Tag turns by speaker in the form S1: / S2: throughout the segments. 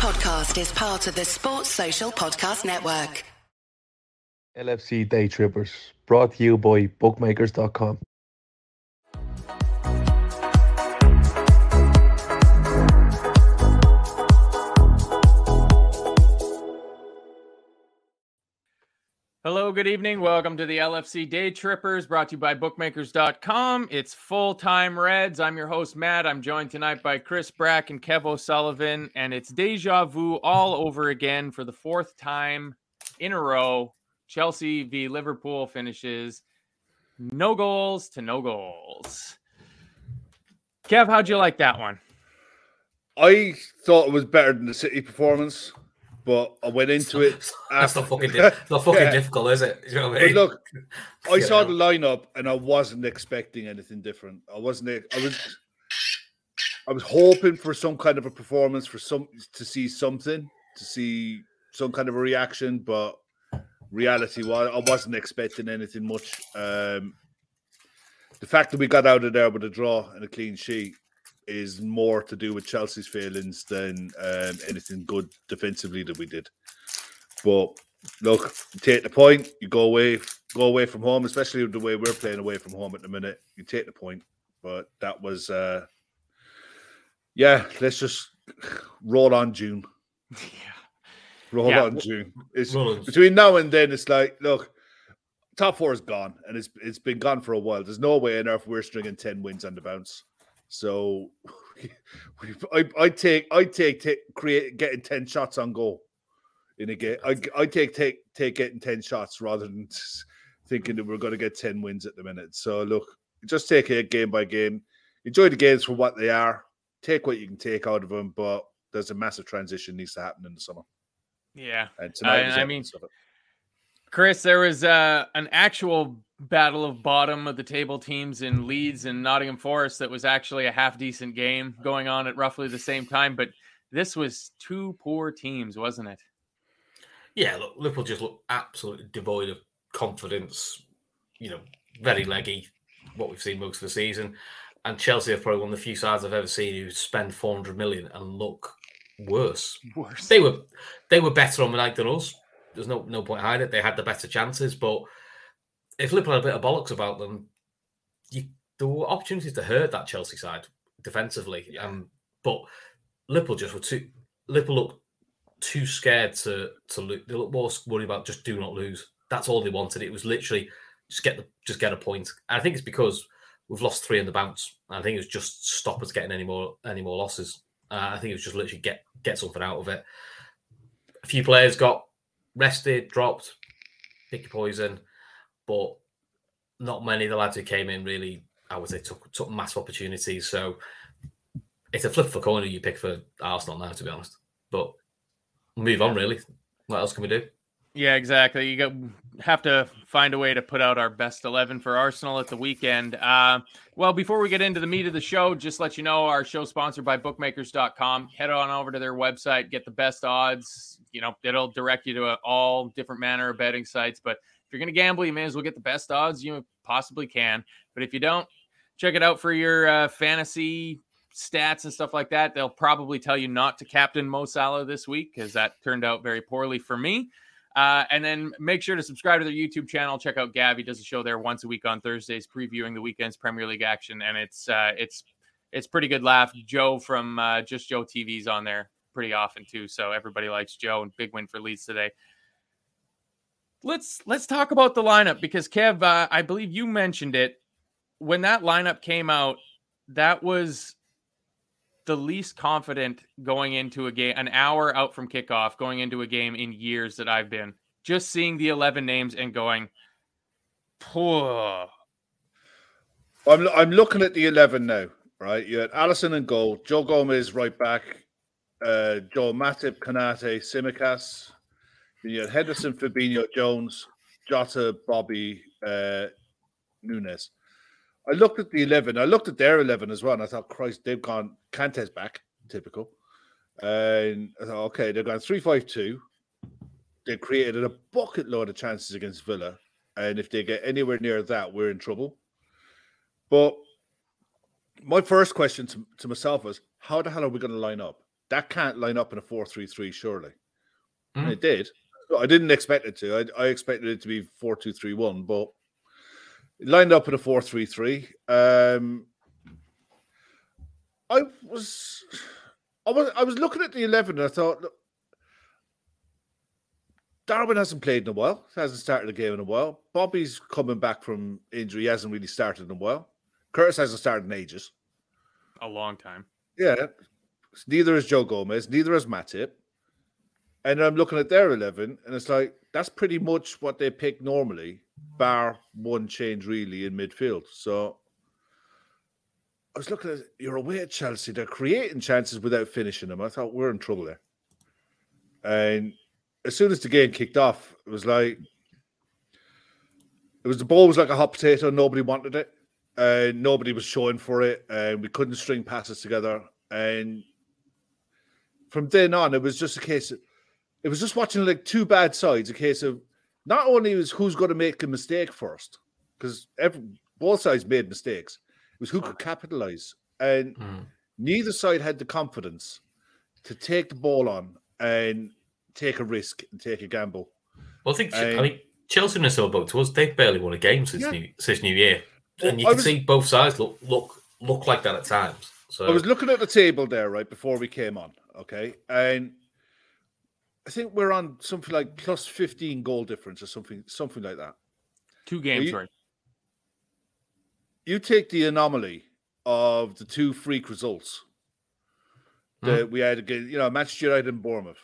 S1: podcast is part of the Sports Social Podcast Network.
S2: LFC Day Trippers, brought to you by bookmakers.com.
S3: Hello, good evening. Welcome to the LFC Day Trippers brought to you by bookmakers.com. It's full time Reds. I'm your host, Matt. I'm joined tonight by Chris Brack and Kev O'Sullivan, and it's deja vu all over again for the fourth time in a row. Chelsea v Liverpool finishes no goals to no goals. Kev, how'd you like that one?
S4: I thought it was better than the City performance but I went into it.
S5: That's not fucking, di- not fucking yeah. difficult, is it? You know I
S4: mean? look, I saw the lineup and I wasn't expecting anything different. I wasn't. I was. I was hoping for some kind of a performance, for some to see something, to see some kind of a reaction, but reality was I wasn't expecting anything much. Um, the fact that we got out of there with a draw and a clean sheet is more to do with Chelsea's failings than um, anything good defensively that we did. But look, take the point. You go away, go away from home, especially the way we're playing away from home at the minute. You take the point. But that was, uh, yeah. Let's just roll on June.
S3: Yeah.
S4: Roll yeah. on June. It's between now and then. It's like, look, top four is gone, and it's it's been gone for a while. There's no way in earth we're stringing ten wins on the bounce. So I, I take I take take create getting ten shots on goal in a game. I I take take take getting ten shots rather than thinking that we're going to get ten wins at the minute. So look, just take it game by game. Enjoy the games for what they are. Take what you can take out of them, but there's a massive transition needs to happen in the summer.
S3: Yeah, and tonight uh, I mean, Chris, there was uh, an actual battle of bottom of the table teams in Leeds and Nottingham Forest that was actually a half decent game going on at roughly the same time. But this was two poor teams, wasn't it?
S5: Yeah, look, Liverpool just looked absolutely devoid of confidence. You know, very leggy, what we've seen most of the season. And Chelsea are probably one of the few sides I've ever seen who spend 400 million and look worse.
S3: Worse.
S5: They were they were better on the night than us. There's no no point hiding it. They had the better chances, but if Liverpool had a bit of bollocks about them, you, there were opportunities to hurt that Chelsea side defensively. Yeah. Um, but Liverpool just were too. Liverpool looked too scared to to lose. They looked more worried about just do not lose. That's all they wanted. It was literally just get the just get a point. And I think it's because we've lost three in the bounce. I think it was just stop us getting any more any more losses. Uh, I think it was just literally get get something out of it. A few players got rested, dropped, pick your poison but not many of the lads who came in really, I would say, took took massive opportunities. So it's a flip for corner you pick for Arsenal now, to be honest. But move on, really. What else can we do?
S3: Yeah, exactly. You got, have to find a way to put out our best 11 for Arsenal at the weekend. Uh, well, before we get into the meat of the show, just let you know our show sponsored by bookmakers.com. Head on over to their website, get the best odds. You know, it'll direct you to all different manner of betting sites, but you're going to gamble, you may as well get the best odds you possibly can. But if you don't, check it out for your uh, fantasy stats and stuff like that. They'll probably tell you not to captain Mo Salah this week because that turned out very poorly for me. Uh, and then make sure to subscribe to their YouTube channel. Check out. He does a show there once a week on Thursdays, previewing the weekend's Premier League action, and it's uh, it's it's pretty good laugh. Joe from uh, Just Joe TV's on there pretty often too, so everybody likes Joe. And big win for Leeds today let's let's talk about the lineup because Kev, uh, I believe you mentioned it when that lineup came out. That was the least confident going into a game, an hour out from kickoff, going into a game in years that I've been. Just seeing the eleven names and going, poor.
S4: I'm I'm looking at the eleven now. Right, you had Alisson and goal, Joe Gomez right back, uh, Joe Matip, Konate, Tsimikas, you had Henderson, Fabinho, Jones, Jota, Bobby, uh, Nunez. I looked at the 11. I looked at their 11 as well, and I thought, Christ, they've gone Kante's back, typical. And I thought, okay, they've gone 3 5 2. They created a bucket load of chances against Villa. And if they get anywhere near that, we're in trouble. But my first question to, to myself was, how the hell are we going to line up? that can't line up in a 4 3 3, surely. And
S5: Mm.
S4: it did. I didn't expect it to. I, I expected it to be 4 2 3 1, but it lined up in a 4 3 3. Um, I was. I was I was looking at the eleven and I thought, look, Darwin hasn't played in a while. Hasn't started a game in a while. Bobby's coming back from injury. He hasn't really started in a while. Curtis hasn't started in ages.
S3: A long time.
S4: Yeah. Neither is Joe Gomez. Neither is Matip. And I'm looking at their eleven, and it's like that's pretty much what they pick normally, bar one change really in midfield. So I was looking at you're away at Chelsea. They're creating chances without finishing them. I thought we're in trouble there. And as soon as the game kicked off, it was like it was the ball was like a hot potato. Nobody wanted it, and nobody was showing for it, and we couldn't string passes together. And from then on, it was just a case. Of, it was just watching like two bad sides. A case of not only was who's going to make a mistake first, because both sides made mistakes. It was who could capitalize, and
S5: Mm.
S4: neither side had the confidence to take the ball on and take a risk and take a gamble.
S5: Well, I think I mean Chelsea and so boat to us. They've barely won a game since
S4: Yeah.
S5: new since New Year,
S4: Well,
S5: and you can
S4: was-
S5: see both sides look look look like that at times. So
S4: I was looking at the table there right before we came on, okay, and I think we're on something like plus fifteen goal difference or something, something like that.
S3: Two games
S4: you-
S3: right.
S4: You take the anomaly of the two freak results that hmm? we had against, you know, Manchester United and Bournemouth.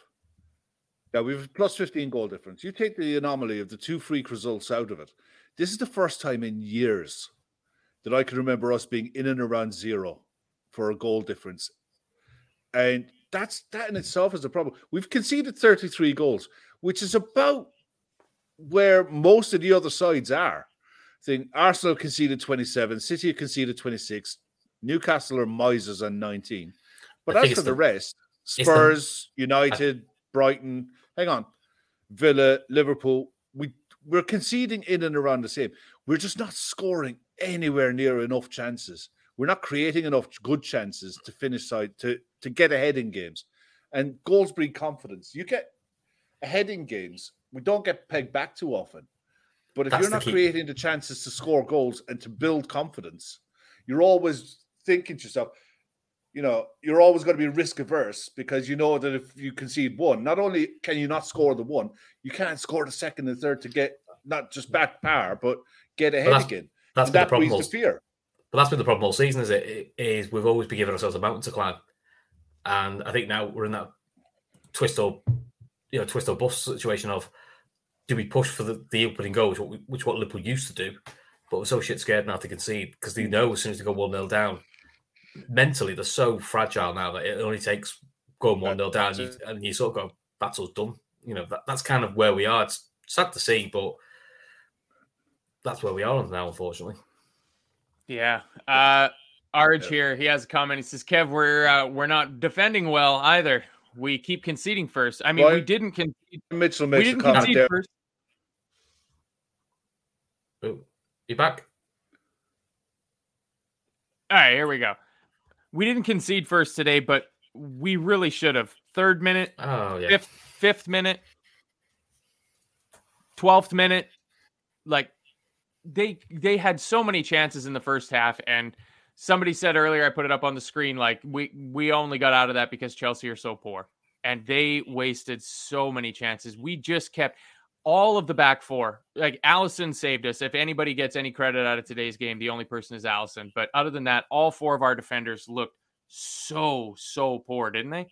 S4: Now we've plus 15 goal difference. You take the anomaly of the two freak results out of it. This is the first time in years that I can remember us being in and around zero for a goal difference. And that's that in itself is a problem. We've conceded 33 goals, which is about where most of the other sides are. I think Arsenal conceded 27, City conceded 26, Newcastle are misers on 19. But
S5: I
S4: as for the,
S5: the-
S4: rest,
S5: the-
S4: Spurs, United, Brighton, hang on, Villa, Liverpool, we we're conceding in and around the same. We're just not scoring anywhere near enough chances. We're not creating enough good chances to finish side to to get ahead in games. And goals breed confidence. You get ahead in games. We don't get pegged back too often. But if
S5: That's
S4: you're not
S5: key.
S4: creating the chances to score goals and to build confidence, you're always thinking to yourself, you know, you're always going to be risk averse because you know that if you concede one, not only can you not score the one, you can't score the second and third to get not just back power, but get ahead
S5: that's-
S4: again.
S5: that's the
S4: that
S5: problem.
S4: breeds the fear.
S5: But that's been the problem all season. Is it? it is we've always been giving ourselves a mountain to climb, and I think now we're in that twist or you know twist or bust situation of do we push for the, the opening goal, which what, we, which what Liverpool used to do, but we're so shit scared now to concede because they know as soon as they go one 0 down, mentally they're so fragile now that it only takes going one 0 down, and you, and you sort of go, "That's us done." You know, that, that's kind of where we are. It's sad to see, but that's where we are now, unfortunately.
S3: Yeah. Uh Arj here, he has a comment. He says, Kev, we're uh, we're not defending well either. We keep conceding first. I mean, we didn't concede.
S4: Mitchell
S3: We
S4: makes a
S3: didn't
S4: comment
S3: concede
S4: there.
S3: first.
S5: Oh, you back?
S3: All right, here we go. We didn't concede first today, but we really should have. Third minute,
S5: Oh yeah.
S3: fifth fifth minute, twelfth minute, like they they had so many chances in the first half, and somebody said earlier, I put it up on the screen, like we we only got out of that because Chelsea are so poor, and they wasted so many chances. We just kept all of the back four. Like Alisson saved us. If anybody gets any credit out of today's game, the only person is Alisson. But other than that, all four of our defenders looked so so poor, didn't they?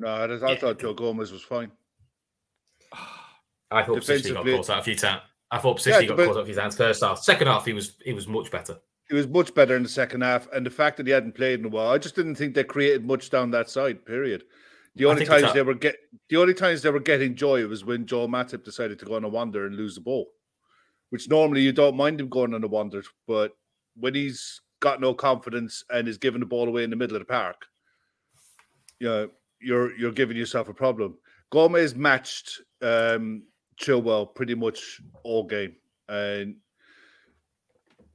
S4: No, I, I
S5: Yeah.
S4: thought Joe Gomez was fine.
S5: I thought City got
S4: Defensively-
S5: caught out a few times. I thought City got
S4: but-
S5: caught a few times first half. Second half, he was he was much better.
S4: He was much better in the second half, and the fact that he hadn't played in a while, I just didn't think they created much down that side. Period. The only times they were get the only times they were getting joy was when Joel Matip decided to go on a wander and lose the ball, which normally you don't mind him going on a wander, but when he's got no confidence and is giving the ball away in the middle of the park, you know, you're you're giving yourself a problem. Gomez matched um, Chilwell pretty much all game, and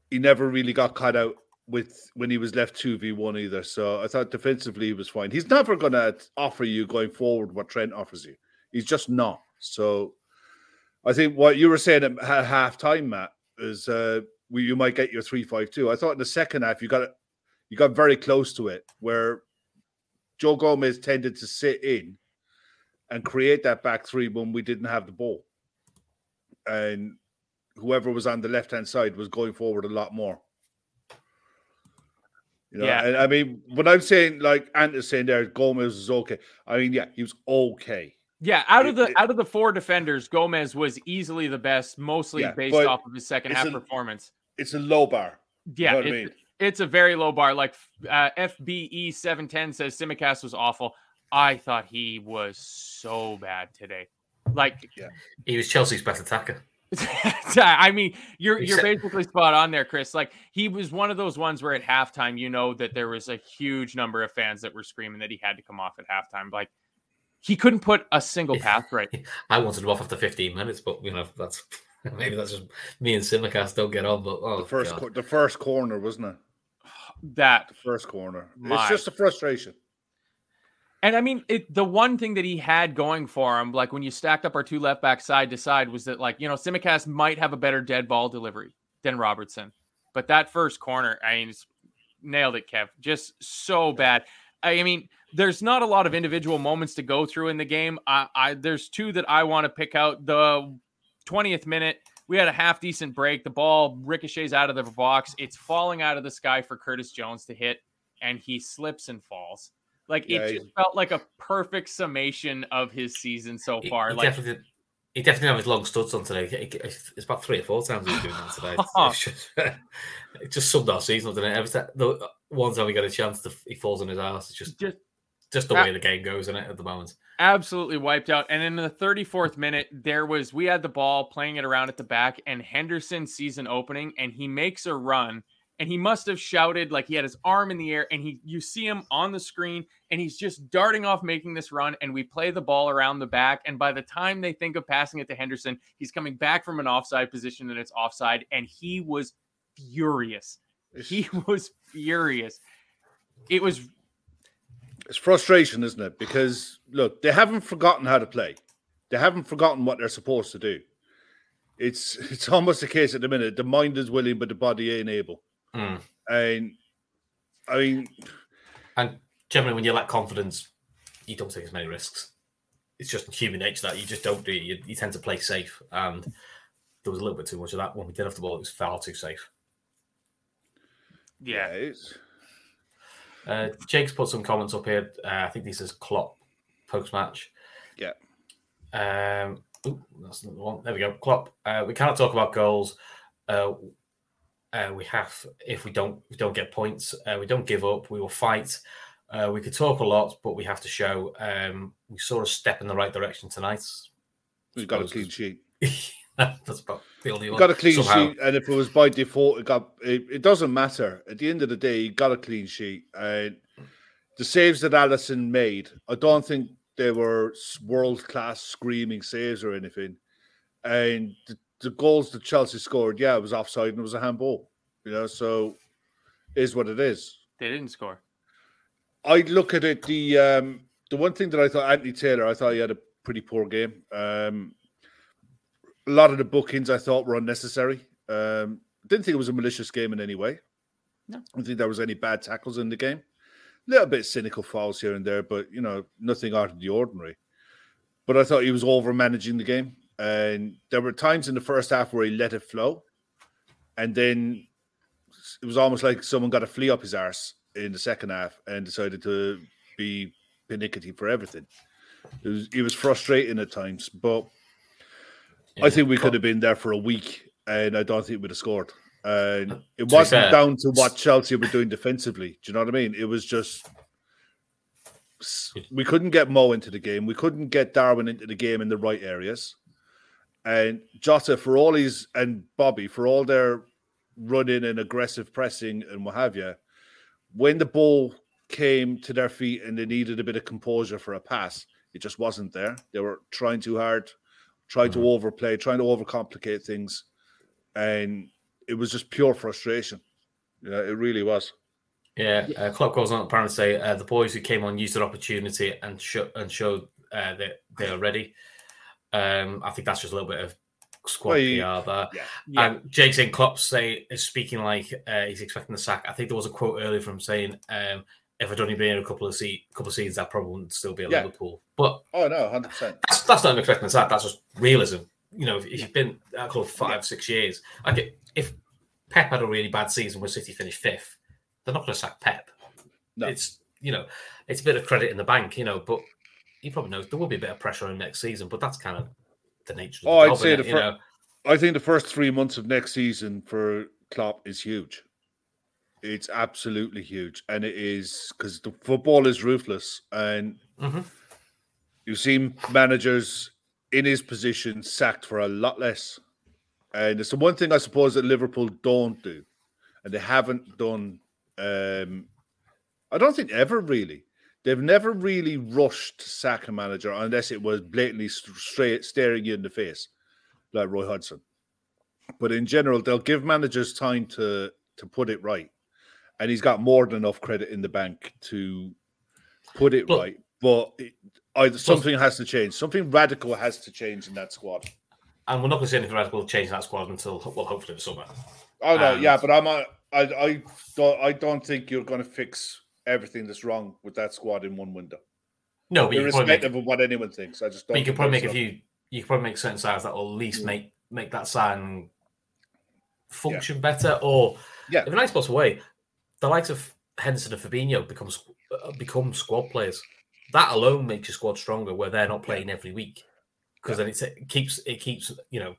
S4: he never really got caught out with when he was left two v one either. So I thought defensively he was fine. He's never going to offer you going forward what Trent offers you. He's just not. So I think what you were saying at half time, Matt, is uh, you might get your three five two. I thought in the second half you got you got very close to it where Joe Gomez tended to sit in and create that back three when we didn't have the ball, and whoever was on the left hand side was going forward a lot more. You know,
S3: Yeah.
S4: and I mean, when I'm saying like Ant is saying there, Gomez was okay. I mean, yeah, he was okay.
S3: Yeah, out of
S4: It-
S3: the
S4: it-
S3: out of the four defenders, Gomez was easily the best, mostly
S4: Yeah,
S3: based off of his second half
S4: a-
S3: performance.
S4: It's a low bar.
S3: Yeah,
S4: know what I
S3: it's,
S4: mean?
S3: it's a very low bar. Like uh, FBE seven ten says, Tsimikas was awful. I thought he was so bad today. Like,
S5: He was Chelsea's best attacker.
S3: I mean, you're
S5: You
S3: you're
S5: said-
S3: basically spot on there, Chris. Like, he was one of those ones where at halftime, you know that there was a huge number of fans that were screaming that he had to come off at halftime. Like, he couldn't put a single pass right.
S5: I wanted him off after 15 minutes, but you know that's maybe that's just me and Tsimikas don't get on. But oh,
S4: The first, cor- the first corner, wasn't it?
S3: That
S4: The first corner.
S3: My.
S4: It's just a frustration.
S3: And I mean, it, the one thing that he had going for him, like when you stacked up our two left back side to side, was that like you know Tsimikas might have a better dead ball delivery than Robertson, but that first corner, I mean, nailed it, Kev. Just so bad. I mean, there's not a lot of individual moments to go through in the game. I, I there's two that I want to pick out. The 20th minute, we had a half decent break. The ball ricochets out of the box. It's falling out of the sky for Curtis Jones to hit, and he slips and falls. Like
S4: Yeah,
S3: it just felt like a perfect summation of his season so
S5: He-
S3: far.
S5: He,
S3: like
S5: definitely did. He definitely didn't his long studs on today. It- it- It's about three or four times he was doing that today. It's just, it just summed our season, didn't it? Every time, the one time we get a chance, to, he falls on his ass. It's just
S3: just
S5: just the way the game goes, isn't it? At the moment,
S3: absolutely wiped out. And in the 34th minute, there was we had the ball playing it around at the back, and Henderson sees an opening and he makes a run. And he must have shouted like he had his arm in the air, and he you see him on the screen, and he's just darting off making this run. And we play the ball around the back. And by the time they think of passing it to Henderson, he's coming back from an offside position and it's offside. And he was furious. He was furious. It was
S4: It's frustration, isn't it? Because look, they haven't forgotten how to play. They haven't forgotten what they're supposed to do. It's it's almost a case at the minute. The mind is willing, but the body ain't able.
S5: Mm.
S4: And I mean,
S5: and generally, when you lack confidence, you don't take as many risks. It's just human nature that you just don't do. it. You, you tend to play safe, and there was a little bit too much of that when we did have the ball. It was far too safe.
S3: yeah.
S4: it's,
S5: Uh, Jake's put some comments up here. Uh, I think this is Klopp post match.
S4: Yeah.
S5: Um, ooh, that's not the one. There we go. Klopp. Uh, we cannot talk about goals. Uh, uh, we have if we don't we don't get points. Uh, we don't give up. We will fight. Uh, we could talk a lot, but we have to show. Um, we saw a step in the right direction tonight.
S4: we've got a clean sheet.
S5: That's about the only one.
S4: got a clean
S5: somehow.
S4: sheet, and if it was by default, it got. It, it doesn't matter. At the end of the day, you got a clean sheet. And the saves that Alisson made, I don't think they were world class screaming saves or anything. And the, the goals that Chelsea scored, yeah, it was offside and it was a handball. You know, so is what it is.
S3: They didn't score.
S4: I look at it. The um, the one thing that I thought Anthony Taylor, I thought he had a pretty poor game. Um, a lot of the bookings I thought were unnecessary. Um, didn't think it was a malicious game in any way.
S3: No.
S4: I don't think there was any bad tackles in the game. A little bit cynical fouls here and there, but you know nothing out of the ordinary. But I thought he was over managing the game, and there were times in the first half where he let it flow, and then it was almost like someone got a flea up his arse in the second half and decided to be pernickety for everything. It was, he was frustrating at times, but I think we could have been there for a week, and I don't think we'd have scored. And it
S5: be
S4: wasn't down to what Chelsea were doing defensively. Do you know what I mean? It was just we couldn't get Mo into the game. We couldn't get Darwin into the game in the right areas. And Jota, for all his and Bobby, for all their running and aggressive pressing and what have you, when the ball came to their feet and they needed a bit of composure for a pass, it just wasn't there. They were trying too hard, trying to overplay, trying to overcomplicate things, and it was just pure frustration. Yeah, it really was.
S5: Yeah, uh, Klopp goes on apparently say uh, the boys who came on used their opportunity and show, and showed uh, that they are ready. Um, I think that's just a little bit of squad
S4: Well, you-
S5: PR there.
S4: yeah.
S3: Yeah.
S5: And Jake saying Klopp say is speaking like uh, he's expecting the sack. I think there was a quote earlier from saying um, if I'd only been here a couple of se- couple of seasons, I probably wouldn't still be at
S4: Yeah.
S5: Liverpool. But
S4: Oh no, hundred percent.
S5: that's, that's not an expecting the sack. That's just realism. You know, if, if you've been at a club for five, six years, like if Pep had a really bad season where City finished fifth, they're not going to sack Pep.
S4: No.
S5: It's you know, it's a bit of credit in the bank, you know, but he probably knows there will be a bit of pressure on him next season, but that's kind of the nature of the
S4: Oh, I'd say the
S5: you
S4: fir-
S5: know.
S4: I think the first three months of next season for Klopp is huge. It's absolutely huge, and it is because the football is ruthless, and
S5: Mhm.
S4: you've seen managers in his position sacked for a lot less. And it's the one thing I suppose that Liverpool don't do, and they haven't done. Um, I don't think ever really. They've never really rushed to sack a manager unless it was blatantly straight staring you in the face, like Roy Hodgson. But in general, they'll give managers time to to put it right, and he's got more than enough credit in the bank to put it
S5: Look-
S4: right. But it, either something has to change. Something radical has to change in that squad.
S5: And we're not going to see anything radical change in that squad until well, hopefully the summer.
S4: Oh no,
S5: And-
S4: yeah, but I'm I I don't I don't think you're going to fix everything that's wrong with that squad in one window,
S5: No, but you make,
S4: irrespective of what anyone thinks. I just don't.
S5: but you could probably make
S4: that's
S5: a few. You could probably make certain signs that will at least
S4: Mm.
S5: make make that sign function better. Or
S4: Yeah.
S5: if a nice boss away, the likes of Henderson and Fabinho becomes uh, become squad players. That alone makes your squad stronger, where they're not playing every week, because then it's, it keeps it keeps you know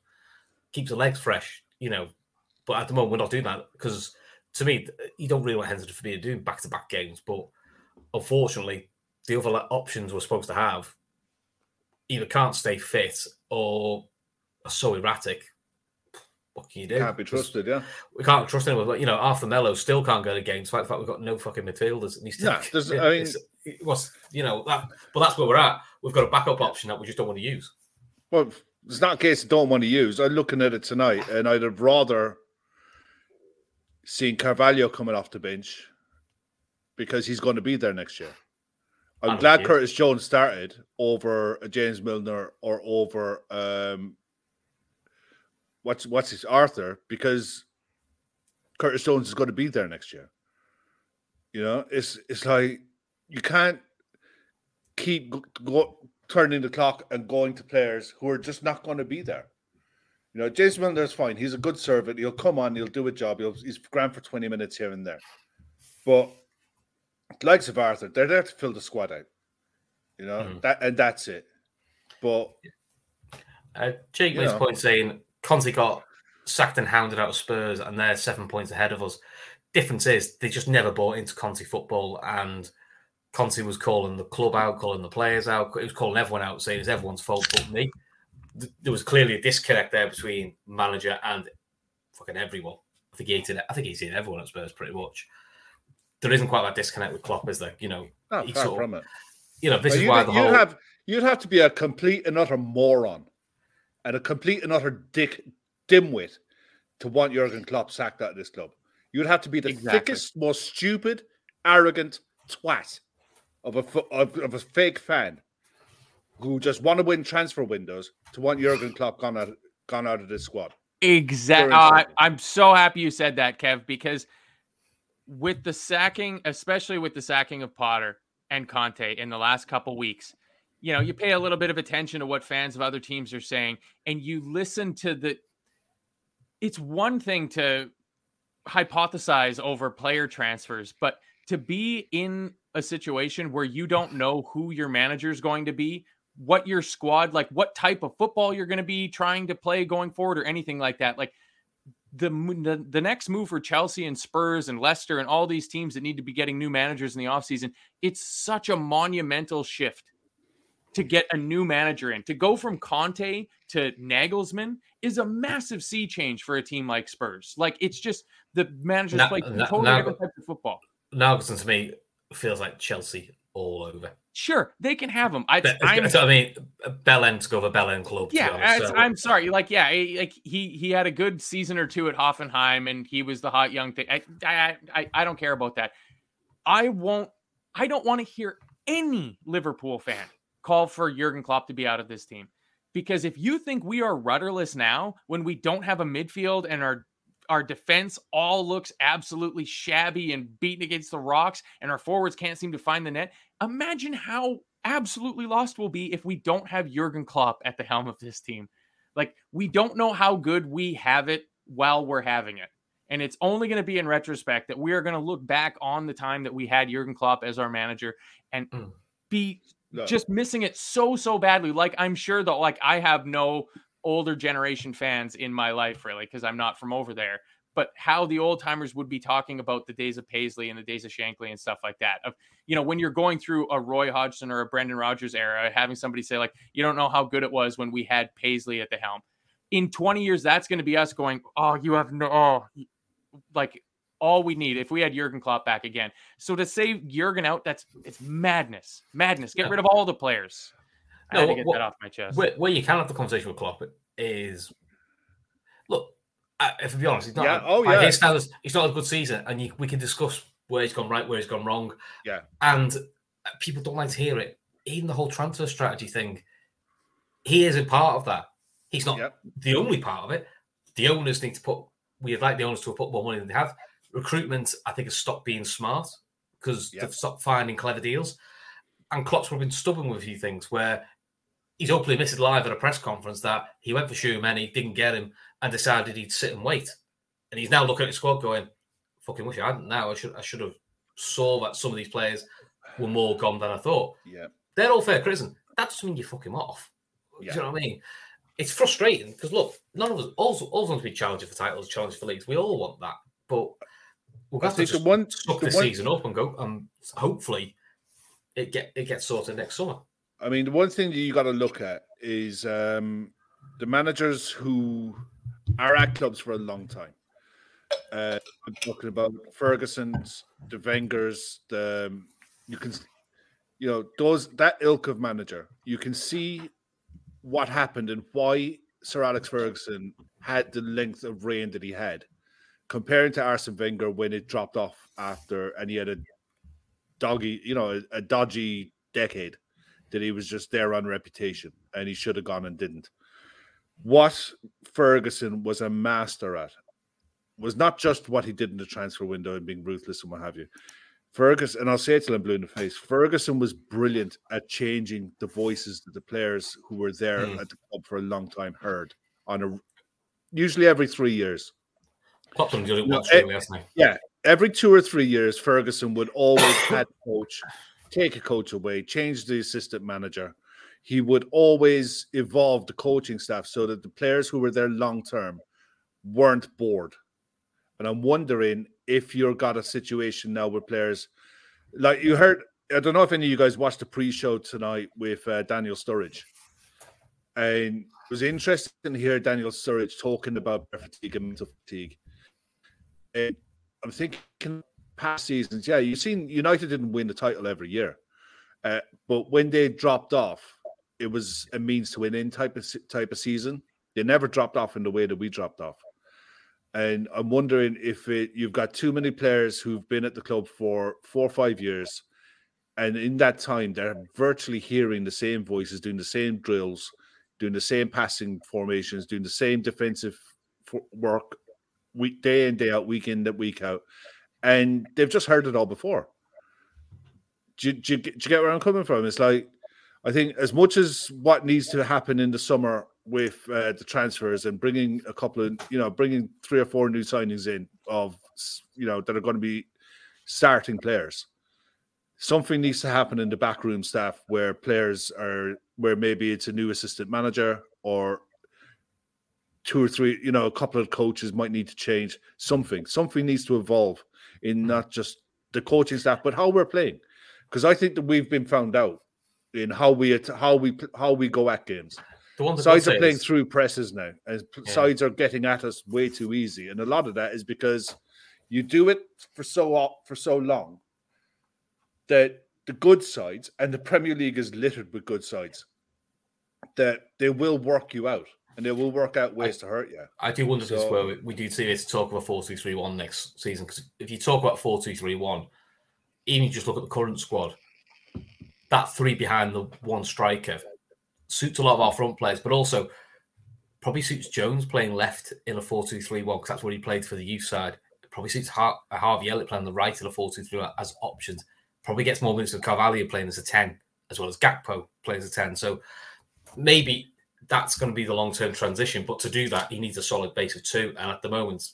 S5: keeps the legs fresh. You know, but at the moment we're not doing that because to me you don't really want Henderson and Fabinho doing back to back games, but unfortunately the other options we're supposed to have either can't stay fit or are so erratic. What can you do?
S4: Can't be trusted. Yeah,
S5: We can't trust anyone. But, you know, Arthur Melo still can't go to games. Despite the fact we've got no fucking midfielders. And he's still,
S4: there's- I mean-
S5: it was, you know, that, but that's where we're at. We've got a backup option that we just don't want to use.
S4: well, it's not a case I don't want to use. I'm looking at it tonight, and I'd have rather seen Carvalho coming off the bench because he's going to be there next year. I'm
S5: I'm
S4: glad. Curtis Jones started over James Milner or over um, what's what's his Arthur because Curtis Jones is going to be there next year. You know, it's it's like you can't keep go, go, turning the clock and going to players who are just not going to be there. You know, James Milner's fine. He's a good servant. He'll come on. He'll do a job. He'll, he's grand for twenty minutes here and there. But the likes of Arthur, they're there to fill the squad out. You know
S5: Mhm.
S4: that, and that's it. But
S5: Uh, Jake makes point saying Conte got sacked and hounded out of Spurs, and they're seven points ahead of us. Difference is they just never bought into Conte football, and Conte was calling the club out, calling the players out. He was calling everyone out, saying it's everyone's fault but me. Th- There was clearly a disconnect there between manager and fucking everyone. I think he hated. I think he's hated everyone at Spurs pretty much. There isn't quite that disconnect with Klopp, is there? You know, He
S4: far
S5: sort of-
S4: from it.
S5: you know. This
S4: But
S5: is why the
S4: you'd
S5: whole
S4: have you'd have to be a complete and utter moron and a complete and utter dick dimwit to want Jurgen Klopp sacked out of this club. You'd have to be the
S3: Exactly.
S4: thickest, most stupid, arrogant twat of a of, of a fake fan who just want to win transfer windows to want Jurgen Klopp gone out gone out of this squad.
S3: Exactly. Uh. I'm so happy you said that, Kev, because with the sacking, especially with the sacking of Potter and Conte in the last couple weeks, you know, you pay a little bit of attention to what fans of other teams are saying, and you listen to the. It's one thing to hypothesize over player transfers, but to be in a situation where you don't know who your manager is going to be, what your squad, like what type of football you're going to be trying to play going forward, or anything like that. Like the, the the next move for Chelsea and Spurs and Leicester and all these teams that need to be getting new managers in the offseason, it's such a monumental shift to get a new manager in. To go from Conte to Nagelsmann is a massive sea change for a team like Spurs. Like it's just the managers
S5: Na-
S3: play
S5: na-
S3: totally
S5: Nagel-
S3: different types of football.
S5: Nagelsmann to me feels like Chelsea all over.
S3: Sure, they can have him. I,
S5: I mean, Bell to go for Bell End club.
S3: yeah,
S5: honest, so-
S3: I'm sorry. Like, yeah, he- like he he had a good season or two at Hoffenheim, and he was the hot young thing. I I I, I don't care about that. I won't. I don't want to hear any Liverpool fan call for Jurgen Klopp to be out of this team, because if you think we are rudderless now, when we don't have a midfield and our our defense all looks absolutely shabby and beaten against the rocks, and our forwards can't seem to find the net, imagine how absolutely lost we'll be if we don't have Jurgen Klopp at the helm of this team. Like we don't know how good we have it while we're having it. And it's only going to be in retrospect that we are going to look back on the time that we had Jurgen Klopp as our manager and
S5: Mm.
S3: be
S4: No.
S3: just missing it so so badly. Like I'm sure that like I have no older generation fans in my life really because I'm not from over there. But how the old timers would be talking about the days of Paisley and the days of Shankly and stuff like that. Of you know, when you're going through a Roy Hodgson or a Brendan Rodgers era, having somebody say like, "You don't know how good it was when we had Paisley at the helm." In 20 years, that's going to be us going, "Oh, you have no, oh, like all we need if we had Jurgen Klopp back again." So to say Jurgen out, that's it's madness, madness. Get rid of all the players. I
S5: No,
S3: had to
S5: what-
S3: get
S5: what-
S3: that off my chest.
S5: where, where you can have the conversation with Klopp is look. I, if to be honest, he's not.
S4: Yeah, oh,
S5: by
S4: yeah.
S5: his standards, it's not a good season, and you, we can discuss where he's gone right, where he's gone wrong.
S4: Yeah.
S5: and uh, people don't like to hear it. Even the whole transfer strategy thing, he is a part of that. He's not
S4: Yep.
S5: the only part of it. The owners need to put. We'd like the owners to put more money than they have. Recruitment, I think, has stopped being smart because
S4: Yep.
S5: they've stopped finding clever deals. And Klopp's probably been stubborn with a few things where he's openly admitted live at a press conference that he went for Schumann, he didn't get him, and decided he'd sit and wait. And he's now looking at his squad going, fucking wish I hadn't now. I should I should have saw that some of these players were more gone than I thought.
S4: Yeah.
S5: They're all fair criticism. That doesn't mean you fuck him off.
S4: Yeah.
S5: Do you know what I mean? It's frustrating because look, none of us also all want to be challenging for titles, challenging for leagues. We all want that, but we'll
S4: I
S5: to
S4: think the
S5: just
S4: one-
S5: suck
S4: the
S5: this
S4: one-
S5: season up and go. And hopefully, it get it gets sorted next summer.
S4: I mean, the one thing that you got to look at is um, the managers who are at clubs for a long time. Uh, I'm talking about Ferguson's, the Wengers, the um, you can, you know, those that ilk of manager. You can see what happened and why Sir Alex Ferguson had the length of reign that he had, comparing to Arsene Wenger when it dropped off after and he had a doggy, you know, a, a dodgy decade that he was just there on reputation and he should have gone and didn't. What Ferguson was a master at was not just what he did in the transfer window and being ruthless and what have you. Ferguson, and I'll say it till I'm blue in the face, Ferguson was brilliant at changing the voices that the players who were there
S5: Mm.
S4: at the club for a long time heard on a usually every three years.
S5: Klopp's done it
S4: No,
S5: once,
S4: it-
S5: really, hasn't he?
S4: Every two or three years, Ferguson would always had a coach, take a coach away, change the assistant manager. He would always evolve the coaching staff so that the players who were there long term weren't bored. And I'm wondering if you've got a situation now where players, like you heard, I don't know if any of you guys watched the pre-show tonight with uh, Daniel Sturridge, and it was interesting to hear Daniel Sturridge talking about fatigue and mental fatigue. And I'm thinking past seasons, yeah, you've seen United didn't win the title every year, uh, but when they dropped off, it was a means to win in type of type of season. They never dropped off in the way that we dropped off. And I'm wondering if it, you've got too many players who've been at the club for four or five years, and in that time they're virtually hearing the same voices, doing the same drills, doing the same passing formations, doing the same defensive work, week day in day out, week in that week out, and they've just heard it all before. Do you, do, you, get- do you get where I'm coming from? It's like I think as much as what needs to happen in the summer with uh, the transfers and bringing a couple of you know bringing three or four new signings in of you know that are going to be starting players. Something needs to happen in the backroom staff where players are where maybe it's a new assistant manager or two or three, you know, a couple of coaches might need to change something. Something needs to evolve in not just the coaching staff, but how we're playing. Because I think that we've been found out in how we how we how we go at games. Sides are playing
S5: is-
S4: through presses now, and
S5: Yeah.
S4: sides are getting at us way too easy. And a lot of that is because you do it for so for so long that the good sides, and the Premier League is littered with good sides, that they will work you out and they will work out ways I, to hurt you.
S5: I do wonder so, if where we do see this talk about 4 2 3 1 next season. Because if you talk about 4 2 3 1, even you just look at the current squad, that three behind the one striker suits a lot of our front players, but also probably suits Jones playing left in a 4 2 3 1 because that's where he played for the youth side. probably suits Har- Harvey Elliott playing the right in a 4 2 3 as options. Probably gets more minutes with Carvalho playing as a 10, as well as Gakpo playing as a 10. So maybe that's going to be the long term transition. But to do that, he needs a solid base of two. And at the moment,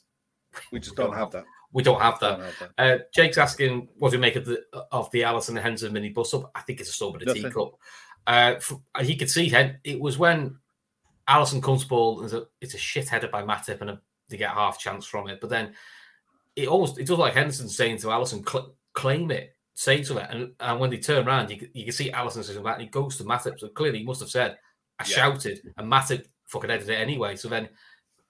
S4: we just don't, have that.
S5: We don't have that. Don't have that. Uh, Jake's asking, what do you make of the of the Alisson Henderson mini bus up? I think it's a stubborn a teacup. Uh, he could see it was when Alisson comes ball. It's a, it's a shit header by Matip, and a, they get half chance from it. But then it almost it does like Henderson saying to Alisson, cl- claim it, say to it, and, and when they turn around, you, you can see Alisson saying that, and he goes to Matip. So clearly, he must have said, "I yeah. shouted," and Matip fucking headed it anyway. So then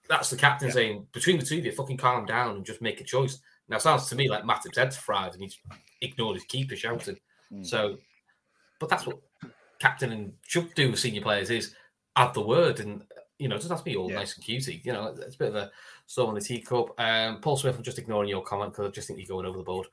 S5: that's the captain yeah. saying, between the two of you, fucking calm down and just make a choice. Now, sounds to me like Matip's head's fried and he's ignored his keeper shouting. Mm. So, but that's what captain and should do with senior players is add the word and you know, it doesn't have to be all yeah. nice and cutesy. You know, it's a bit of a storm on the teacup. Um, Paul Smith, I'm just ignoring your comment because I just think you're going over the board.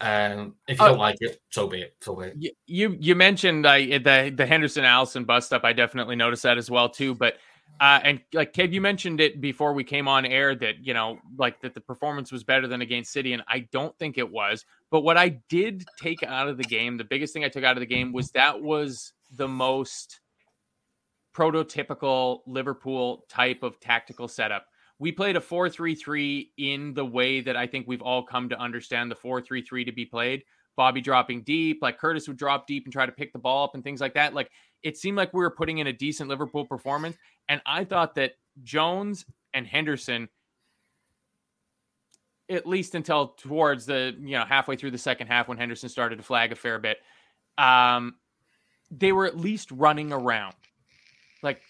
S5: Um, if you uh, don't like it, so be it. So be it.
S3: You you mentioned uh, the the Henderson Alisson bust up. I definitely noticed that as well too. But uh, and like Kev, you mentioned it before we came on air that you know, like that the performance was better than against City, and I don't think it was. But what I did take out of the game, the biggest thing I took out of the game was that was the most prototypical Liverpool type of tactical setup. We played a 4 3 3 in the way that I think we've all come to understand the 4 3 3 to be played. Bobby dropping deep, like Curtis would drop deep and try to pick the ball up and things like that. Like it seemed like we were putting in a decent Liverpool performance. And I thought that Jones and Henderson, at least until towards the, you know, halfway through the second half when Henderson started to flag a fair bit, um, they were at least running around, like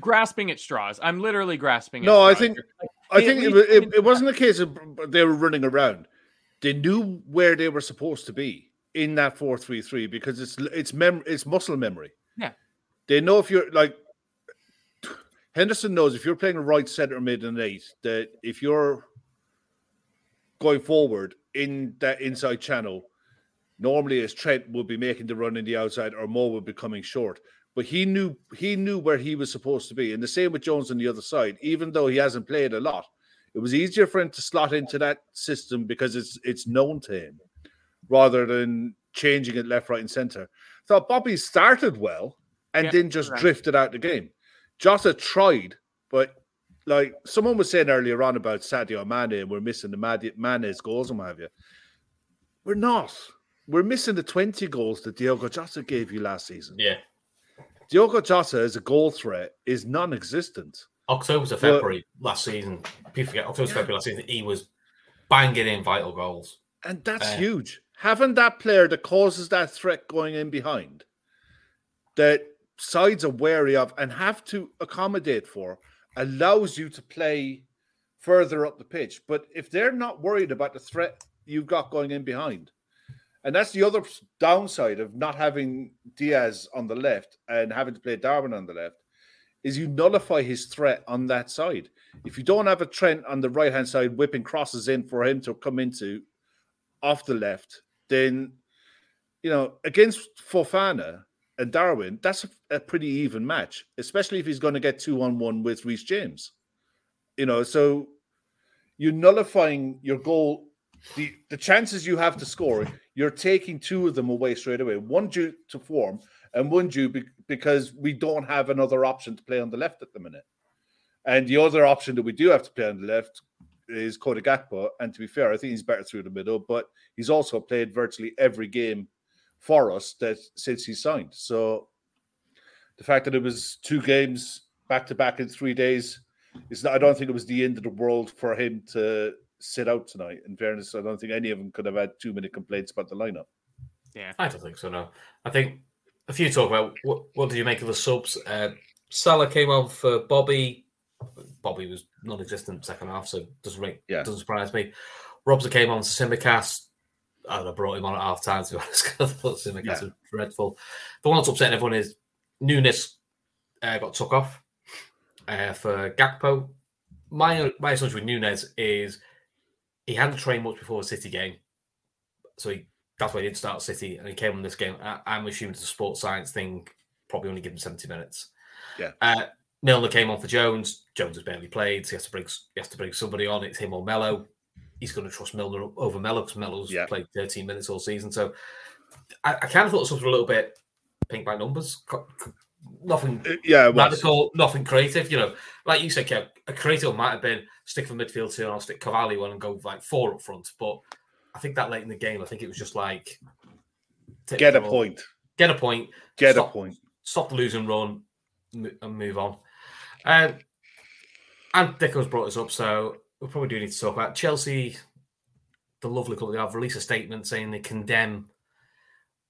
S3: grasping at straws. I'm literally grasping.
S4: No, I think I think it, it, it wasn't a case of they were running around. They knew where they were supposed to be in that four three three because it's it's mem it's muscle memory.
S3: Yeah,
S4: they know if you're like Henderson knows if you're playing a right center mid and eight that if you're going forward in that inside channel Normally, as Trent would be making the run in the outside, or Mo would be coming short. But he knew he knew where he was supposed to be, and the same with Jones on the other side. Even though he hasn't played a lot, it was easier for him to slot into that system because it's it's known to him, rather than changing it left, right, and center. Thought Bobby started well and yeah, then just right. drifted out the game. Jota tried, but like someone was saying earlier on about Sadio Mane, and we're missing the Mane's goals and what have you. We're not we're missing the 20 goals that Diogo Jota gave you last season.
S5: Yeah.
S4: Diogo Jota as a goal threat is non existent.
S5: October to February but, last season, people forget October to February last season, he was banging in vital goals.
S4: And that's uh, huge. Having that player that causes that threat going in behind, that sides are wary of and have to accommodate for, allows you to play further up the pitch. But if they're not worried about the threat you've got going in behind, and that's the other downside of not having Diaz on the left and having to play Darwin on the left, is you nullify his threat on that side. If you don't have a Trent on the right hand side whipping crosses in for him to come into off the left, then you know against Fofana and Darwin, that's a, a pretty even match, especially if he's going to get two on one with Reece James. You know, so you're nullifying your goal the the chances you have to score, you're taking two of them away straight away. One due to form, and one due be, because we don't have another option to play on the left at the minute. And the other option that we do have to play on the left is Cody Gakpo. And to be fair, I think he's better through the middle, but he's also played virtually every game for us that since he signed. So the fact that it was two games back to back in three days is I don't think it was the end of the world for him to sit out tonight. In fairness, I don't think any of them could have had too many complaints about the lineup.
S5: Yeah, I don't think so. No, I think a few talk about what what do you make of the subs? Uh, Salah came on for Bobby. Bobby was non-existent second half, so doesn't make, yeah. doesn't surprise me. Robertson came on to Tsimikas. I'd have brought him on at half time to be honest. I thought Tsimikas was dreadful. The one that's upsetting everyone is Nunez uh, got took off uh, for Gakpo. My my assumption with Nunez is he hadn't trained much before the City game, so he, that's why he didn't start City, and he came on this game. I, am assuming it's a sports science thing. Probably only give him 70 minutes.
S4: Yeah.
S5: Uh, Milner came on for Jones. Jones has barely played. So he has to bring he has to bring somebody on. It's him or Melo. He's going to trust Milner over Melo because Melo's yeah. played 13 minutes all season. So I, I kind of thought this was a little bit pink by numbers. Nothing
S4: uh, yeah,
S5: radical, nothing creative. You know, like you said, Kev, a creative might have been stick for midfield two and I'll stick Cavalli one and go like four up front. But I think that late in the game, I think it was just like
S4: get a point,
S5: get a point,
S4: get stop, a point,
S5: stop the losing run, and move on. Um, and Dicko's brought us up, so we probably do need to talk about Chelsea. The lovely club they have released a statement saying they condemn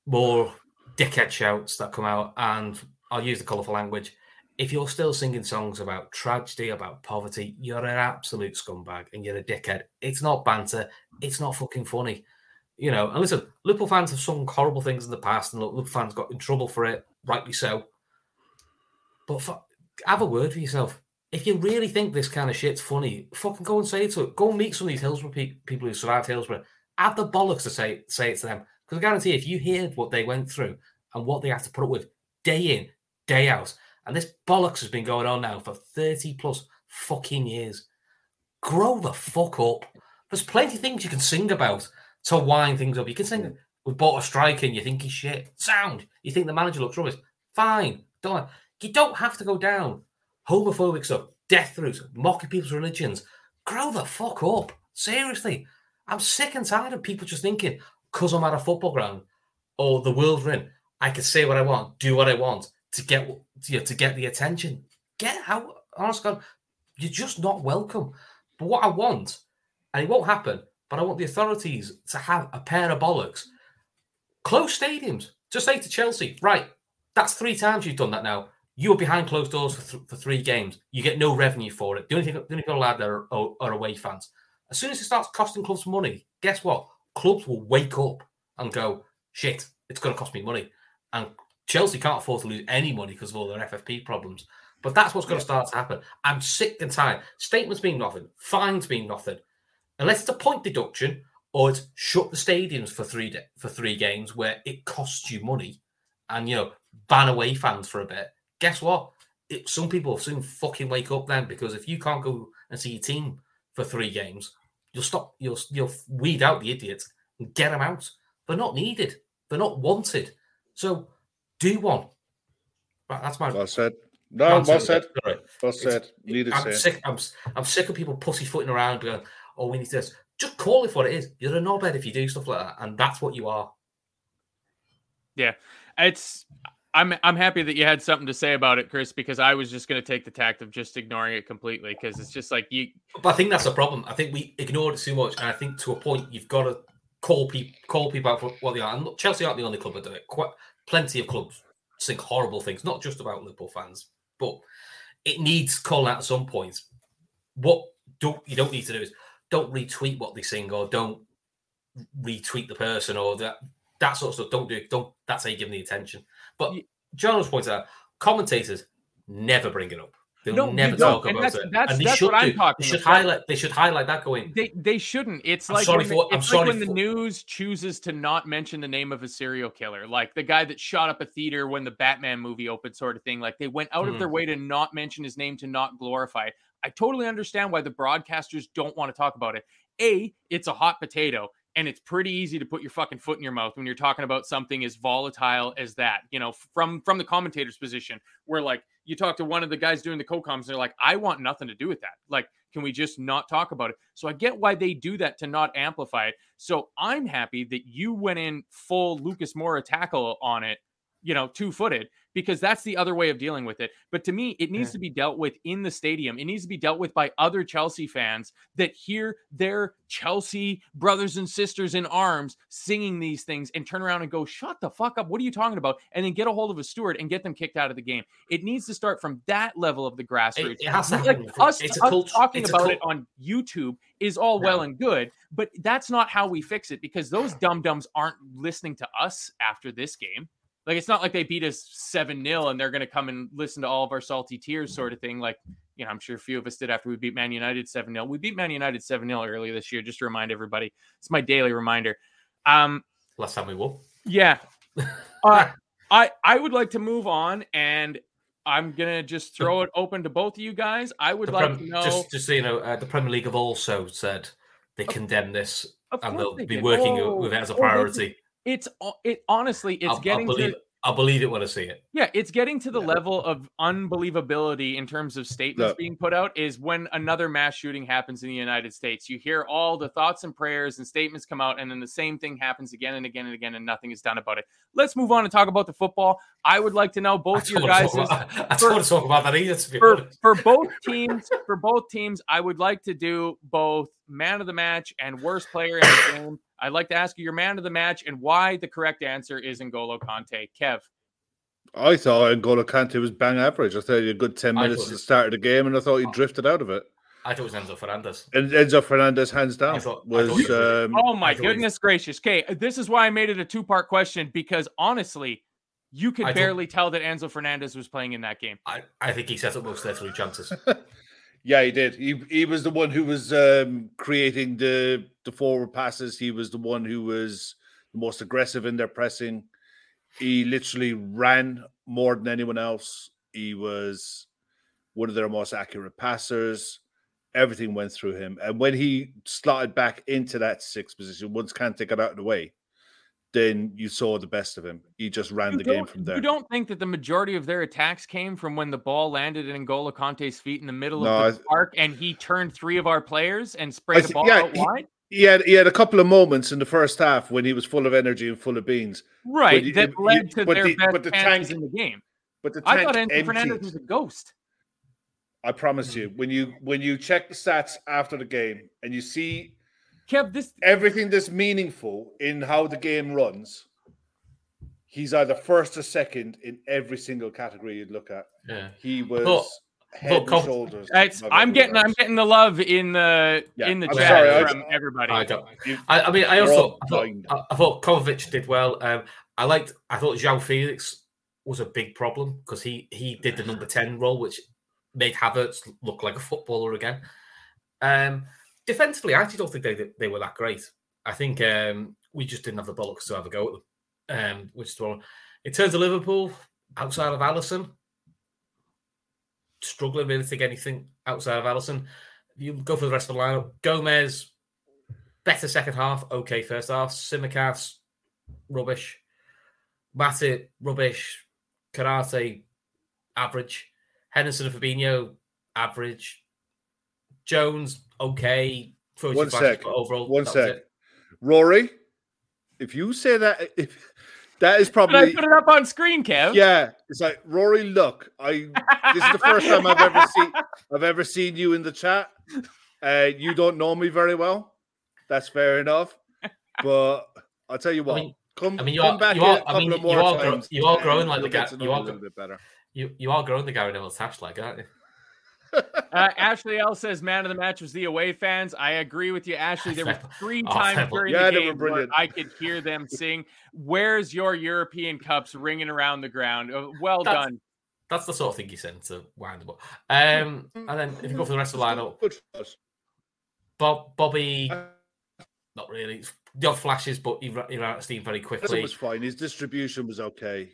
S5: more dickhead shouts that come out, and I'll use the colourful language. If you're still singing songs about tragedy, about poverty, you're an absolute scumbag and you're a dickhead. It's not banter. It's not fucking funny. You know, and listen, Liverpool fans have sung horrible things in the past, and Liverpool fans got in trouble for it, rightly so. But for, have a word for yourself. If you really think this kind of shit's funny, fucking go and say it to it. Go and meet some of these Hillsborough pe- people who survived Hillsborough. Have the bollocks to say say it to them. Because I guarantee if you heard what they went through and what they have to put up with day in, day out, and this bollocks has been going on now for 30 plus fucking years, grow the fuck up. There's plenty of things you can sing about to wind things up. You can sing, we bought a striker and you think he's shit. Sound. You think the manager looks rubbish. Fine. Don't. You don't have to go down homophobic stuff, death throes, mocking people's religions. Grow the fuck up. Seriously. I'm sick and tired of people just thinking, because I'm at a football ground or the world we're in, I can say what I want, do what I want to get you know, to get the attention. Get out. Honest God, you're just not welcome. But what I want, and it won't happen, but I want the authorities to have a pair of bollocks. Close stadiums. Just say to Chelsea, right, that's three times you've done that now. You were behind closed doors for, th- for three games. You get no revenue for it. The only thing, the only people allowed there are, are, are away fans. As soon as it starts costing clubs money, guess what? Clubs will wake up and go, shit, it's going to cost me money. And Chelsea can't afford to lose any money because of all their FFP problems. But that's what's going to start to happen. I'm sick and tired. Statements mean nothing. Fines mean nothing. Unless it's a point deduction or it's shut the stadiums for three de- for three games where it costs you money, and you know ban away fans for a bit guess what? It, some people will soon fucking wake up then because if you can't go and see your team for three games, you'll stop. You'll you'll weed out the idiots and get them out. They're not needed. They're not wanted. So do one. That's my.
S4: Well said. No, well said. Well said. Needed
S5: I'm sick. I'm, I'm sick of people pussyfooting around going, "Oh, we need this." Just call it what it is. You're a knobhead if you do stuff like that, and that's what you are.
S3: Yeah, it's I'm I'm happy that you had something to say about it, Chris, because I was just going to take the tact of just ignoring it completely because it's just like you.
S5: But I think that's the problem. I think we ignored it too much, and I think to a point you've got to call people call people out for what they are. And Chelsea aren't the only club that do it. Quite plenty of clubs think horrible things, not just about Liverpool fans, but it needs calling out at some point. What don't you don't need to do is don't retweet what they sing or don't retweet the person or that that sort of stuff. Don't do it. Don't. That's how you give them the attention. But John was pointing out, commentators never bring it up. They'll no, never talk about
S3: that's,
S5: it.
S3: That's, and they that's should what I'm talking
S5: they should about. highlight. They should highlight that going.
S3: They they shouldn't. It's I'm like when, for, the, it's like when for... the news chooses to not mention the name of a serial killer, like the guy that shot up a theater when the Batman movie opened, sort of thing. Like they went out mm. of their mm-hmm. way to not mention his name to not glorify it. I totally understand why the broadcasters don't want to talk about it. A, it's a hot potato and it's pretty easy to put your fucking foot in your mouth when you're talking about something as volatile as that you know from from the commentator's position where like you talk to one of the guys doing the co-coms and they're like i want nothing to do with that. Like can we just not talk about it? So i get why they do that to not amplify it. So i'm happy that you went in full lucas moura tackle on it you know two footed because that's the other way of dealing with it. But to me, it needs
S5: Yeah.
S3: to be dealt with in the stadium. It needs to be dealt with by other Chelsea fans that hear their Chelsea brothers and sisters in arms singing these things and turn around and go, "Shut the fuck up! What are you talking about?" And then get a hold of a steward and get them kicked out of the game. It needs to start from that level of the grassroots.
S5: it has to
S3: like us, us
S5: cult-
S3: talking about it on YouTube is all well and good, but that's not how we fix it because those dum dums aren't listening to us after this game. Like it's not like they beat us seven 0 and they're going to come and listen to all of our salty tears, sort of thing. Like you know, I'm sure a few of us did after we beat Man United seven 0 We beat Man United seven 0 earlier this year. Just to remind everybody, it's my daily reminder. Um,
S5: Last time we won.
S3: yeah. Uh, I I would like to move on, and I'm gonna just throw it open to both of you guys. I would
S5: The
S3: like
S5: Prem-
S3: to know.
S5: just, just so you know, uh, the Premier League have also said they condemn this and they'll
S3: they
S5: be
S3: did.
S5: working
S3: Oh,
S5: with it as a
S3: oh,
S5: priority.
S3: It's it honestly, it's
S5: I'll,
S3: getting
S5: I'll believe,
S3: to
S5: I'll believe it when I see it.
S3: yeah, it's getting to the level of unbelievability in terms of statements
S4: Look.
S3: being put out. Is when another mass shooting happens in the United States, you hear all the thoughts and prayers and statements come out, and then the same thing happens again and again and again, and nothing is done about it. Let's move on and talk about the football. I would like to know
S5: I
S3: both your guys'
S5: to talk I don't want to talk about that either. To be
S3: for for both teams for both teams i would like to do both man of the match and worst player in the game i'd like to ask you your man of the match and why the correct answer is N'Golo Kante. kev
S4: I thought N'Golo Kante was bang average. I thought he had a good 10 minutes at the start of the game, and I thought he drifted out of it.
S5: I thought it was Enzo Fernandez.
S4: And Enzo Fernandez, hands down,
S5: thought-
S4: was.
S5: was-
S4: um,
S3: oh my
S5: I thought
S3: goodness gracious okay this is why i made it a two-part question because honestly you could
S5: I
S3: barely tell that Enzo Fernandez was playing in that game.
S5: I, I think he set up most of their three chances.
S4: Yeah, he did. He he was the one who was um, creating the the forward passes. He was the one who was the most aggressive in their pressing. He literally ran more than anyone else. He was one of their most accurate passers. Everything went through him. And when he slotted back into that sixth position, once Kante got out of the way, then you saw the best of him. He just ran
S3: You
S4: the game from there.
S3: you don't think that the majority of their attacks came from when the ball landed in N'Golo Kante's feet in the middle
S4: No,
S3: of the
S4: I-
S3: park and he turned three of our players and sprayed the ball
S4: yeah,
S3: out
S4: he-
S3: wide?
S4: He had he had a couple of moments in the first half when he was full of energy and full of beans.
S3: Right,
S4: you-
S3: that led to
S4: but
S3: their
S4: the-
S3: best
S4: but the tank-
S3: in the game.
S4: But the
S3: I thought Enzo Fernandez was a ghost.
S4: I promise you, mm. when you when you check the stats after the game and you see
S3: Kev, this
S4: everything that's meaningful in how the game runs, he's either first or second in every single category you'd look at.
S5: Yeah.
S4: He was
S5: But-
S4: head
S5: but
S4: and
S5: com-
S4: shoulders.
S3: it's, I'm getting I'm getting the love in the
S4: Yeah,
S3: in the
S4: I'm
S3: chat
S5: sorry, I-
S3: from everybody.
S5: I don't. I, I mean, I also I thought. I, I thought Kovacic did well. Um, I liked. I thought João Felix was a big problem because he he did the number ten role, which made Havertz look like a footballer again. Um, defensively, I actually don't think they they were that great. I think um, we just didn't have the bollocks to have a go at them. Um, which is one. In terms of Liverpool, outside of Alisson, struggling really to think anything outside of Alisson. You go for the rest of the lineup. Gomez, better second half, okay first half. Tsimikas, rubbish. Matip, rubbish. Konate, average. Henderson and Fabinho, average. Jones, okay.
S4: One sec.
S5: but Overall,
S4: One sec. Rory, if you say that, if that is
S3: Did I
S4: probably
S3: put it up on screen, Kev?
S4: yeah, it's like Rory. Look, I this is the first time I've ever seen I've ever seen you in the chat. Uh, you don't know me very well. That's fair enough. But I'll tell you what.
S5: mean-
S4: come,
S5: I mean, you
S4: come
S5: are-
S4: back
S5: you are-
S4: a
S5: I mean, you are gro-
S4: times.
S5: you are growing like the guy- you are
S4: a little bit better.
S5: You you are growing the Gary Neville tash like, aren't you?
S3: Uh, Ashley L says man of the match was the away fans. I agree with you, Ashley. There were
S5: Fair-
S3: three
S5: oh,
S3: times
S5: fair-
S3: during
S4: Yeah,
S3: the game where. I could hear them sing, "Where's your European cups?" ringing around the ground. Uh, Well
S5: That's-
S3: done.
S5: That's the sort of thing you send to wind them up. Um, and then if you go for the rest of the lineup,
S4: Good for us.
S5: Bob Bobby,
S4: Uh,
S5: not really. The odd flashes, but he, ra- he ran out of steam very
S4: It
S5: quickly.
S4: was fine. His distribution was okay.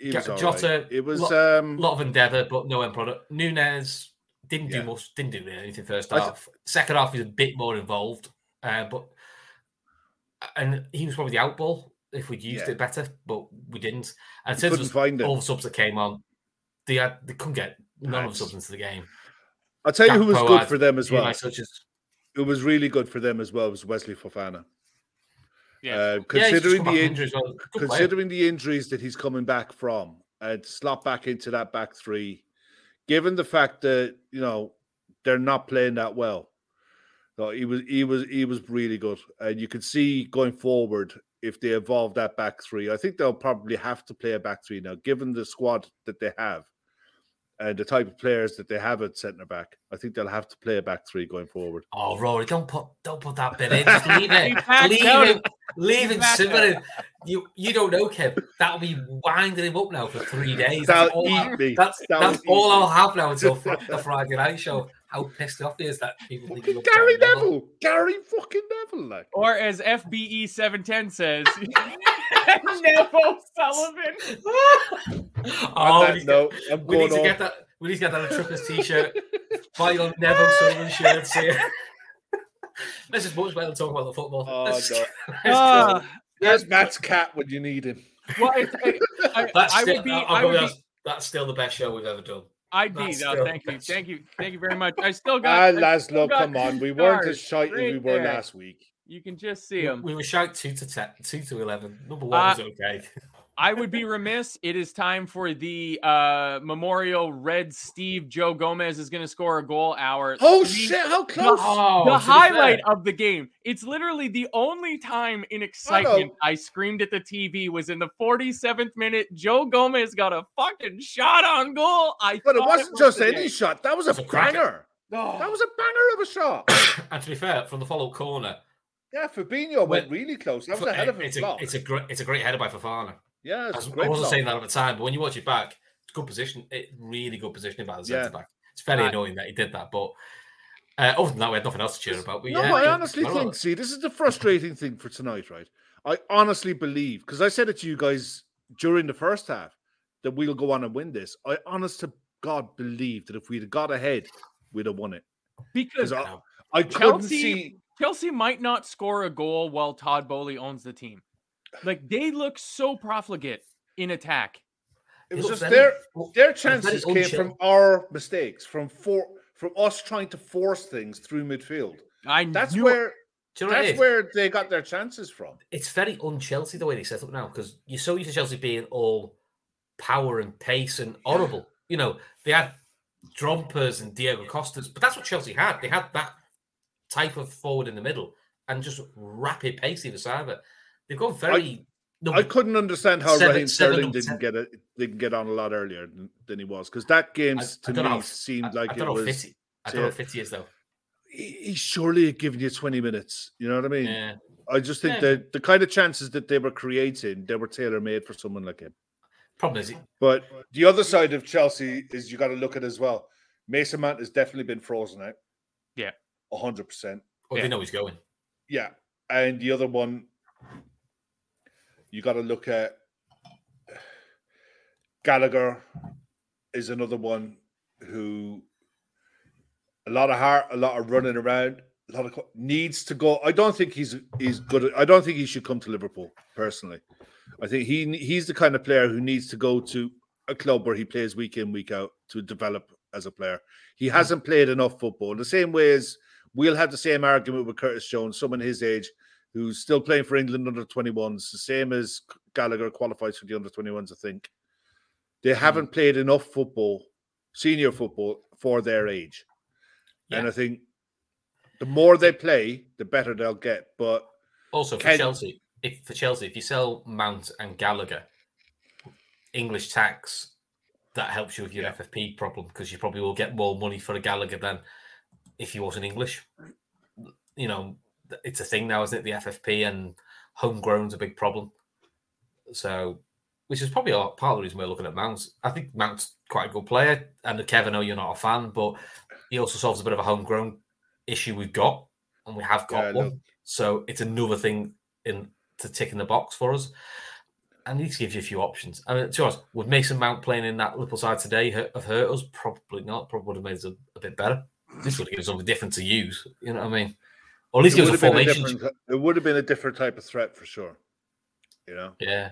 S5: Ja-
S4: was
S5: Jota,
S4: right. It was
S5: lo-
S4: um
S5: A lot of endeavour, but no end product. Nunez didn't
S4: Yeah.
S5: do much, didn't do anything first
S4: I th-
S5: half. Second half, he was a bit more involved, uh, but and he was probably the outball if we'd used
S4: Yeah.
S5: it better, but we didn't. And since
S4: couldn't find
S5: all
S4: him.
S5: the subs that came on, they had they couldn't get none of the subs into the game.
S4: I'll tell you who was good
S5: had
S4: for them as well.
S5: nice.
S4: Who was really good for them as well was Wesley Fofana.
S3: Yeah.
S4: Uh,
S5: Yeah,
S4: considering
S5: back
S4: the
S5: from
S4: in-
S5: injury well. Good player.
S4: the injuries that he's coming back from, and slot back into that back three, given the fact that you know they're not playing that well, so he was he was he was really good, and you can see going forward if they evolve that back three. I think they'll probably have to play a back three now, given the squad that they have. And the type of players that they have at centre back, I think they'll have to play a back three going forward.
S5: Oh, Rory, don't put don't put that bit in. Just leave it. leave
S3: out.
S5: him. Leave
S3: He
S5: him simmering. You you don't know, Kev. That'll be winding him up now for three days. That's
S4: That'll
S5: all,
S4: eat me.
S5: that's,
S4: That'll
S5: that's all
S4: me.
S5: I'll have now until fr- the Friday night show. How pissed off he is that people think he
S4: Fucking Gary
S5: Gary
S4: Neville, Gary fucking Neville, like.
S3: Or as FBE 710 says, Neville Sullivan.
S5: oh,
S4: On
S5: we
S4: that
S5: need, to,
S4: note, I'm
S5: we need
S4: going
S5: to get that. We need to get that on a Truckers t-shirt. Buy your Neville Sullivan shirts here. This is much better than talking about the football.
S4: Oh,
S5: Let's-
S4: no.
S5: let's
S3: Ah.
S4: There's Matt's cat when you need him.
S3: well, it's, I, I,
S5: That's
S3: I
S5: still,
S3: would be,
S5: I'll
S3: I
S5: go
S3: would be,
S5: that's, that's still the best show we've ever done.
S3: I'd be.
S5: that's
S3: No, thank you,
S5: best.
S3: thank you, thank you very much. I still
S4: Ah,
S3: got. I still
S4: Laszlo, come on. We weren't as
S3: scars
S4: shite as we were
S3: there.
S4: last week.
S3: You can just see them.
S5: We were shout two to ten, two to eleven. Number one
S3: Uh,
S5: was okay.
S3: I would be remiss. It is time for the uh memorial. Red Steve Joe Gomez is going to score a goal. Hour.
S4: Oh
S3: three-
S4: shit! How close?
S5: Oh,
S3: the highlight
S5: fair,
S3: of the game. It's literally the only time in excitement I screamed at the TV was in the 47th minute. Joe Gomez got a fucking shot on goal. I
S4: But it wasn't
S3: was
S4: just any
S3: day.
S4: shot. That was a
S5: It's a cracker.
S4: banger.
S3: Oh,
S4: That was a banger of a shot.
S5: and to be fair, from the follow corner,
S4: Yeah, Fabinho went
S5: Well,
S4: really close. That was a hell of a
S5: it's a it's a great it's a great header by Fofana.
S4: Yeah,
S5: I, was,
S4: a
S5: I
S4: great
S5: wasn't
S4: block.
S5: saying that at the time, but when you watch it back, it's good position. It really good positioning by the
S4: Yeah.
S5: centre back. It's very
S3: Right.
S5: annoying that he did that, but uh, other than that, we had nothing else to cheer about. But
S4: No,
S5: yeah,
S4: I honestly
S5: well,
S4: think. See, this is the frustrating thing for tonight, right? I honestly believe because I said it to you guys during the first half that we'll go on and win this. I honest to God believe that if we'd have got ahead, we'd have won it.
S3: because
S4: Because I, I couldn't
S3: Chelsea-
S4: see.
S3: Chelsea might not score a goal while Todd Boehly owns the team. Like they look so profligate in attack.
S4: It
S5: It
S4: was just their their chances came from our mistakes, from for from us trying to force things through midfield.
S3: I
S4: That's
S3: knew
S4: where
S5: you know
S4: that's where they got their chances from.
S5: it's very un-Chelsea the way they set up now because you're so used to Chelsea being all power and pace and horrible. You know, they had Drogbas and Diego Costas, but that's what Chelsea had. They had that type of forward in the middle and just rapid pace either side of it. They've gone very. no,
S4: I couldn't understand how
S5: Seven-
S4: Raheem Sterling didn't get it didn't get on a lot earlier than, than he was because that game
S5: I-
S4: to
S5: I
S4: me
S5: know
S4: seemed
S5: I,
S4: like
S5: I
S4: it
S5: don't know
S4: was.
S5: if Fitty, I don't know
S4: yeah.
S5: if Fitty is though.
S4: He, he surely had given you twenty minutes. You know what I mean?
S5: Yeah.
S4: I just think
S5: Yeah.
S4: that the kind of chances that they were creating, they were tailor made for someone like him.
S5: Problem is, it,
S4: But the other side of Chelsea is you got to look at as well. Mason Mount has definitely been frozen out.
S3: Yeah.
S4: Hundred percent.
S5: well,
S3: Yeah.
S5: they know he's going.
S4: Yeah, and the other one, you got to look at Gallagher is another one who a lot of heart, a lot of running around, a lot of needs to go. I don't think he's he's good. at- I don't think he should come to Liverpool personally. I think he he's the kind of player who needs to go to a club where he plays week in week out to develop as a player. He hasn't played enough football. The same way as we'll have the same argument with Curtis Jones, someone his age who's still playing for England under 21s, the same as Gallagher qualifies for the under 21s, I think. They hmm. haven't played enough football, senior football, for their age. And I think the more they play, the better they'll get. But
S5: Also for
S4: Can-
S5: Chelsea, if for Chelsea, if you sell Mount and Gallagher, English tax, that helps you with your
S4: Yeah.
S5: FFP problem because you probably will get more money for a Gallagher than if he wasn't English. You know, it's a thing now, isn't it? The FFP and homegrown's a big problem. So, which is probably a- part of the reason we're looking at Mount. I think Mount's quite a good player, and Kevin, I know you're not a fan, but he also solves a bit of a homegrown issue we've got, and we have got
S4: Yeah,
S5: one. So it's another thing in to tick in the box for us. And need gives you a few options. I mean, to us, would Mason Mount playing in that Liverpool side today have hurt us? Probably not. Probably would have made us a, a bit better. This would have given us something different to use. You know what I mean? Or at least
S4: it
S5: give us a
S4: have been a
S5: formation.
S4: it would have been a different type of threat for sure. You know?
S5: Yeah.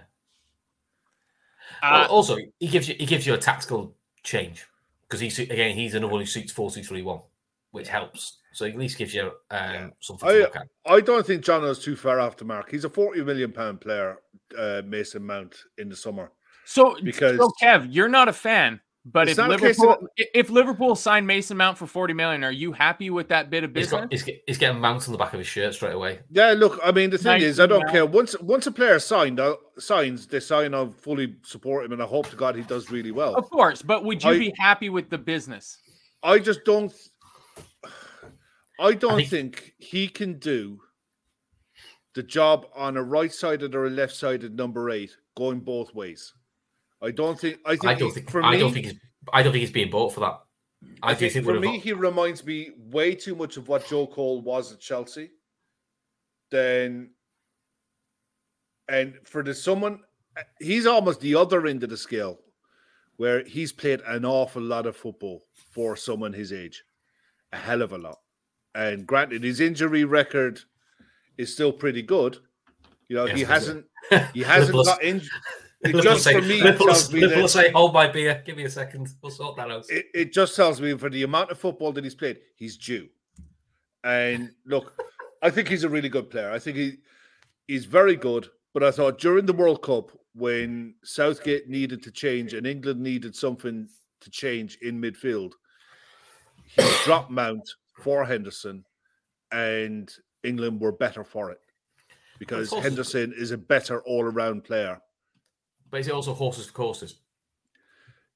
S3: Uh,
S5: Al- also, he gives you he gives you a tactical change because he's again he's another one who suits four two three one, which helps. So at least gives you um,
S4: Yeah.
S5: something
S4: I-
S5: look at.
S4: I don't think John is too far off the mark. He's a forty million pound player, uh, Mason Mount in the summer.
S3: So,
S4: Because-
S3: so Kev, you're not a fan, but
S4: It's
S3: if
S4: not a case of-
S3: Liverpool i- if Liverpool signed Mason Mount for 40 million, are you happy with that bit of
S5: He's,
S3: business?
S5: got, he's, he's getting Mount on the back of his shirt straight away.
S4: Yeah, look, I mean, the thing
S3: Nice
S4: is, I don't
S3: email.
S4: care. Once once a player signed, uh, signs, they sign. I fully support him, and I hope to God he does really well.
S3: of course, but would you
S4: I-
S3: be happy with the business?
S4: I just don't. I don't
S5: think-
S4: think he can do the job on a right-sided or a left-sided number eight, going both ways. I don't think. I think.
S5: I don't
S4: he-
S5: think. I
S4: me,
S5: don't think he's. I don't think he's being bought for that. I,
S4: I
S5: do
S4: think
S5: think
S4: for me, he reminds me way too much of what Joe Cole was at Chelsea. Then, and for the someone, he's almost the other end of the scale, where he's played an awful lot of football for someone his age, a hell of a lot. And granted, his injury record is still pretty good. You know, he hasn't he hasn't got injured.
S5: Liverpool
S4: just
S5: say,
S4: for me,
S5: Liverpool,
S4: tells me
S5: Liverpool
S4: that-
S5: say, "Hold my beer. Give me a second. We'll sort that out."
S4: it, it just tells me for the amount of football that he's played, he's due. And look, I think he's a really good player. I think he he's very good. But I thought during the World Cup, when Southgate needed to change and England needed something to change in midfield, he dropped Mount for Henderson, and England were better for it because Henderson is a better all-around player.
S5: But is it also horses for courses?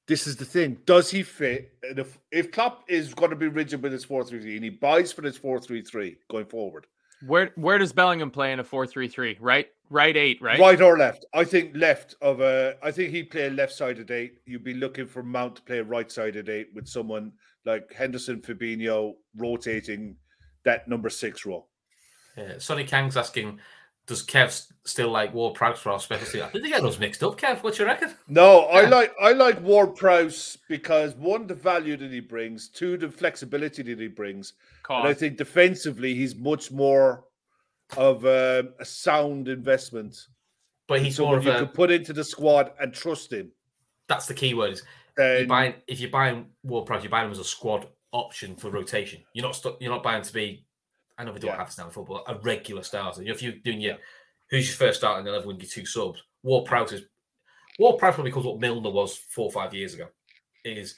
S4: this is the thing. Does he fit? And if if Klopp is going to be rigid with his four three three, and he buys for his four three three going forward,
S3: Where where does Bellingham play in a 4-3-3? Right? Right 8, right?
S4: right, or left? I think left of a. I think he'd play left sided eight. You'd be looking for Mount to play right sided eight with someone like Henderson, Fabinho rotating that number six role.
S5: Yeah. Sonny Kang's asking, "Does Kev still like Ward Prowse for our specialty?" I think they get those mixed up. Kev, what you reckon?
S4: No, I
S5: Yeah.
S4: like I like Ward Prowse because one, the value that he brings, two, the flexibility that he brings, And I think defensively, he's much more of a, a sound investment.
S5: But he's more
S4: someone
S5: of
S4: you
S5: a.
S4: can put into the squad and trust him.
S5: That's the key word. Is you're buying if you're buying Ward Prowse, you're buying him as a squad option for rotation. You're not stuck. You're not buying to be. I know we don't
S4: Yeah.
S5: have to stand in football. A regular starter. If you're doing your who's your first starting eleven with your two subs, Ward Prowse is Ward Prowse probably becomes what Milner was four or five years ago. Is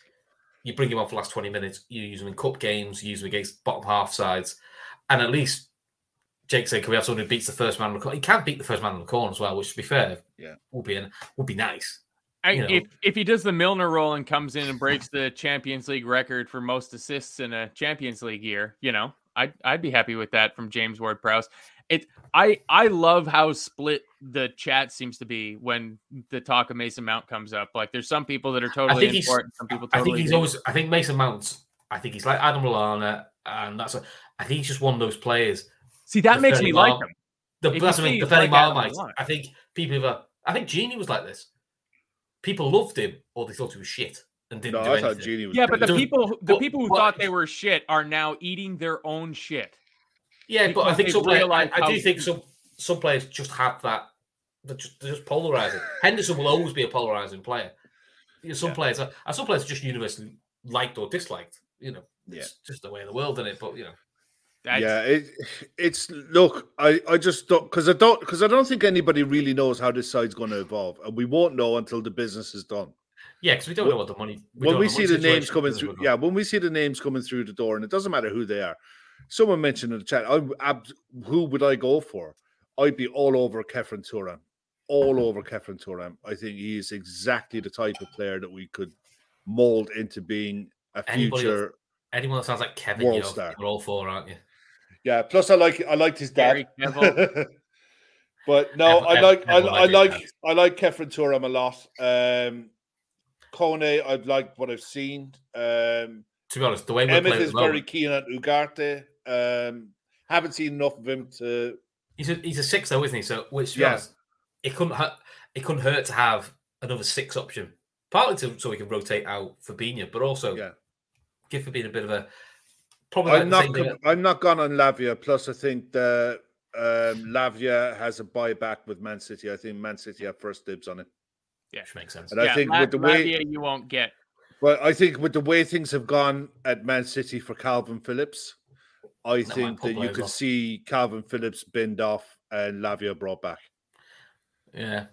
S5: you bring him on for the last 20 minutes, you use him in cup games, you use him against bottom half sides, and at least Jake said, Can we have someone who beats the first man in the corner? He can beat the first man in the corner as well, which to be fair,
S4: Yeah.
S5: would be would be nice. You know.
S3: if if he does the Milner role and comes in and breaks the Champions League record for most assists in a Champions League year, you know, I'd I'd be happy with that from James Ward Prowse. It I I love how split the chat seems to be when the talk of Mason Mount comes up. Like there's some people that are totally in for it, some people totally.
S5: I think he's
S3: it.
S5: always. I think Mason Mounts. I think he's like Adam Lallana, and that's. A, I think he's just one of those players.
S3: see that makes me like him.
S5: The,
S3: If
S5: that's
S3: you
S5: what I mean. The very
S3: like
S5: Marmite. I think people have. I think Gini was like this. People loved him, or they thought he was shit and didn't
S4: no,
S5: do
S4: I
S5: anything.
S4: thought Gini was.
S3: Yeah, but the
S4: brilliant.
S3: people who- the
S5: but-
S3: people who
S5: but-
S3: thought they were shit are now eating their own shit.
S5: Yeah, but I
S3: because
S5: think
S3: they've
S5: some players, I,
S3: realised
S5: I
S3: how
S5: do think some some players just have that. They're just, they're just polarizing. Henderson will always be a polarizing player. You know, some
S4: Yeah.
S5: players, are, and some players are just universally liked or disliked. You know,
S4: Yeah.
S5: it's just the way of the world, isn't it? But you know,
S3: That's,
S4: yeah, it, it's look. I, I just don't because I don't because I don't think anybody really knows how this side's going to evolve, and we won't know until the business is done.
S5: Yeah, because we don't
S4: When-
S5: know what the money.
S4: when we see the names coming through,
S5: going
S4: yeah, when we see the names coming through the door, and it doesn't matter who they are. Someone mentioned in the chat, I, ab- who would I go for? I'd be all over Khéphren Thuram, all over Khéphren Thuram. I think he is exactly the type of player that we could mold into being a
S5: Anybody
S4: future.
S5: Anyone that sounds like Kevin,
S4: World
S5: you know,
S4: star.
S5: you're all for, aren't you?
S4: Yeah. Plus, I like I liked his dad. But no,
S5: Ev-
S4: I
S5: Ev-
S4: like I,
S5: Neville
S4: I
S5: like his
S4: like. I like Khéphren Thuram a lot. Um, Kone, I've liked what I've seen. Um,
S5: To be honest, the way we're
S4: Emmett is very keen on Ugarte. Um, haven't seen enough of him to.
S5: he's a he's a six though, isn't he? So which
S4: Yeah.
S5: honest, it couldn't hurt. It couldn't hurt to have another six option, partly to, so we can rotate out Fabinho, but also
S4: Yeah.
S5: give Fabinho a bit of a. Probably
S4: I'm not. com- I'm not gone on Lavia. Plus, I think the um, Lavia has a buyback with Man City. I think Man City have first dibs on it.
S5: Which makes sense.
S4: And I
S3: yeah,
S4: think
S3: La-
S4: with the way,
S3: Lavia you won't get.
S4: but I think with the way things have gone at Man City for Kalvin Phillips, I
S5: might
S4: think that you could
S5: off.
S4: see Kalvin Phillips binned off and Lavia brought back.
S5: Yeah,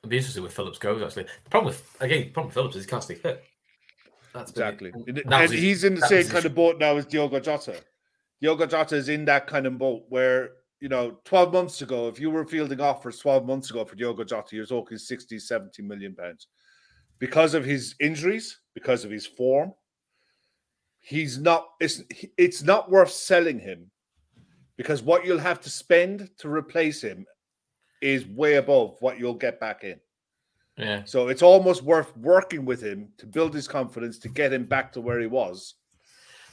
S5: it'd be interesting where Phillips goes. Actually, the problem with again, the problem with Phillips is he can't stay fit. That's been-
S4: Exactly.
S5: and
S4: And, and
S5: his-
S4: he's in the same kind of boat now as Diogo Jota. Diogo Jota is in that kind of boat where, you know, 12 months ago, if you were fielding offers 12 months ago for Diogo Jota, you're talking 60, 70 million pounds. Because of his injuries, because of his form, he's not, it's, it's not worth selling him because what you'll have to spend to replace him is way above what you'll get back in.
S5: Yeah,
S4: So it's almost worth working with him to build his confidence to get him back to where he was,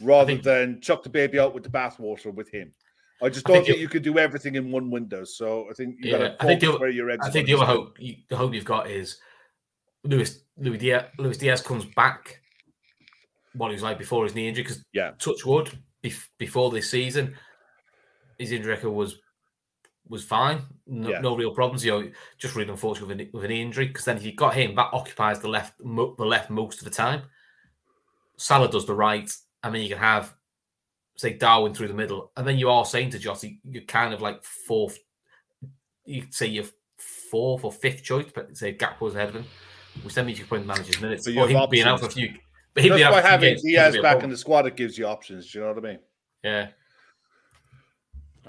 S4: rather
S5: think-
S4: than chuck the baby out with the bathwater with him. I just
S5: I
S4: don't
S5: think
S4: think
S5: you-
S4: could do everything in one window. So I think you
S5: Yeah,
S4: got to
S5: I think the
S4: where your.
S5: I think the other hope, you, the hope you've got is Luis Luis Diaz, Luis Diaz comes back. What he was like before his knee injury, because
S4: Yeah.
S5: touch wood bef- before this season, his injury record was was fine, no,
S4: Yeah.
S5: no real problems. You know, just really unfortunate with an, with an injury. Because then if you got him, that occupies the left mo- the left most of the time. Salah does the right, I mean, you can have say Darwin through the middle, and then you are saying to Jotty, you're kind of like fourth. You could say you're fourth or fifth choice, but say Gakpo's ahead of him, which then means you can put in managers minutes.
S4: But you
S5: Or
S4: have
S5: him being out for a few. But him
S4: That's
S5: being out for a few
S4: having
S5: games
S4: Diaz
S5: could be
S4: back in the squad it gives you options. Do you know what I mean?
S5: Yeah,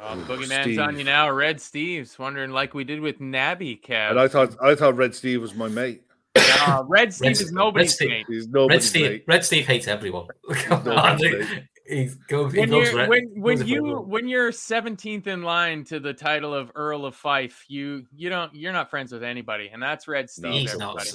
S3: Oh, the boogeyman's
S4: Steve.
S3: on you now. Red Steve's wondering, like we did with Naby, Kev.
S4: And I thought I thought Red Steve was my mate.
S3: Uh, Red Steve
S5: Red-
S3: is nobody's
S5: Red Steve-
S3: mate.
S4: He's
S5: Red Steve.
S4: mate.
S5: Red Steve hates everyone. Come on,
S4: that's
S5: he goes.
S3: When you're when when you when you're 17th in line to the title of Earl of Fife, you you don't you're not friends with anybody, and that's Red Steve.
S5: he's not.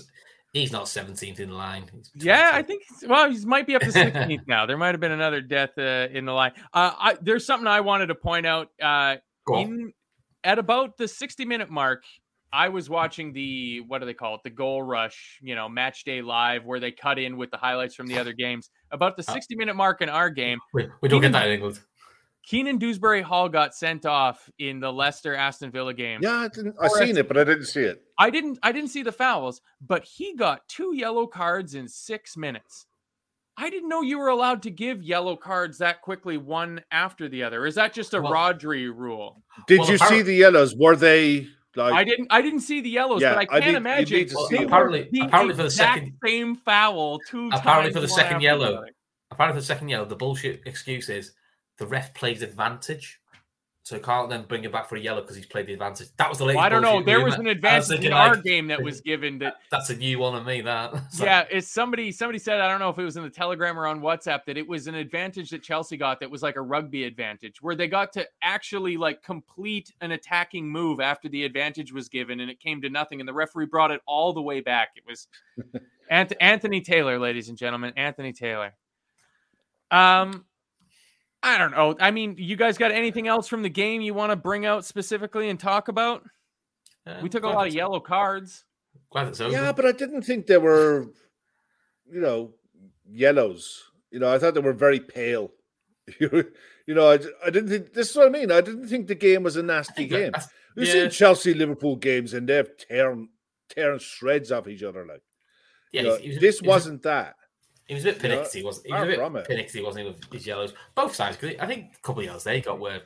S5: He's not 17th in line.
S3: Yeah, I think. Well, he might be up to 16th now. There might have been another death uh, in the line. Uh, I, there's something I wanted to point out. Uh, in at about the 60 minute mark, I was watching the what do they call it? The goal rush, you know, match day live, where they cut in with the highlights from the other games. About the
S5: Uh,
S3: 60 minute mark in our game,
S5: we, we don't get that in England.
S3: Kiernan Dewsbury Hall got sent off in the Leicester Aston Villa game.
S4: Yeah, I didn't. I seen it, but I didn't see it.
S3: I didn't I didn't see the fouls, but he got two yellow cards in 6 minutes. I didn't know you were allowed to give yellow cards that quickly one after the other. Is that just a
S5: Well-
S3: Rodri rule?
S4: Did
S5: Well,
S4: you see the yellows? Were they like?
S3: I didn't I didn't see the yellows,
S4: Yeah,
S3: but I
S4: I
S3: can't
S4: need-
S3: imagine
S5: Well,
S4: see
S3: they
S4: it.
S3: were
S5: apparently-
S3: the
S5: apparently for the second-
S3: same foul two
S5: Apparently for the second yellow, Apparently for the second yellow, the bullshit excuse is the ref plays advantage. So can't then bring it back for a yellow because he's played the advantage. That was the latest.
S3: Well, I don't know. There was an advantage
S5: thinking,
S3: in our
S5: like,
S3: game that was given that
S5: That's a new one on me. That It's like,
S3: yeah, it's somebody somebody said I don't know if it was in the telegram or on WhatsApp that it was an advantage that Chelsea got that was like a rugby advantage where they got to actually like complete an attacking move after the advantage was given and it came to nothing and the referee brought it all the way back. It was Ant- Anthony Taylor, ladies and gentlemen, Anthony Taylor. Um I don't know. I mean, you guys got anything else from the game you want to bring out specifically and talk about?
S5: yeah,
S3: We took a lot of yellow cards.
S5: Glad it's over.
S4: Yeah, but I didn't think they were, you know, yellows. You know, I thought they were very pale. you know, I, I didn't think this is what I mean. I didn't think the game was a nasty
S5: think that-
S4: game.
S5: that's-
S4: We've
S5: yeah.
S4: seen Chelsea Liverpool games and they've tearing tearing shreds off each other. Like,
S5: yeah,
S4: you know,
S5: was-
S4: this
S5: was-
S4: wasn't that.
S5: He was a bit
S4: know,
S5: pernickety, wasn't he? He was a bit pernickety, wasn't he, with his yellows? Both sides, because I think a couple of yellows they got were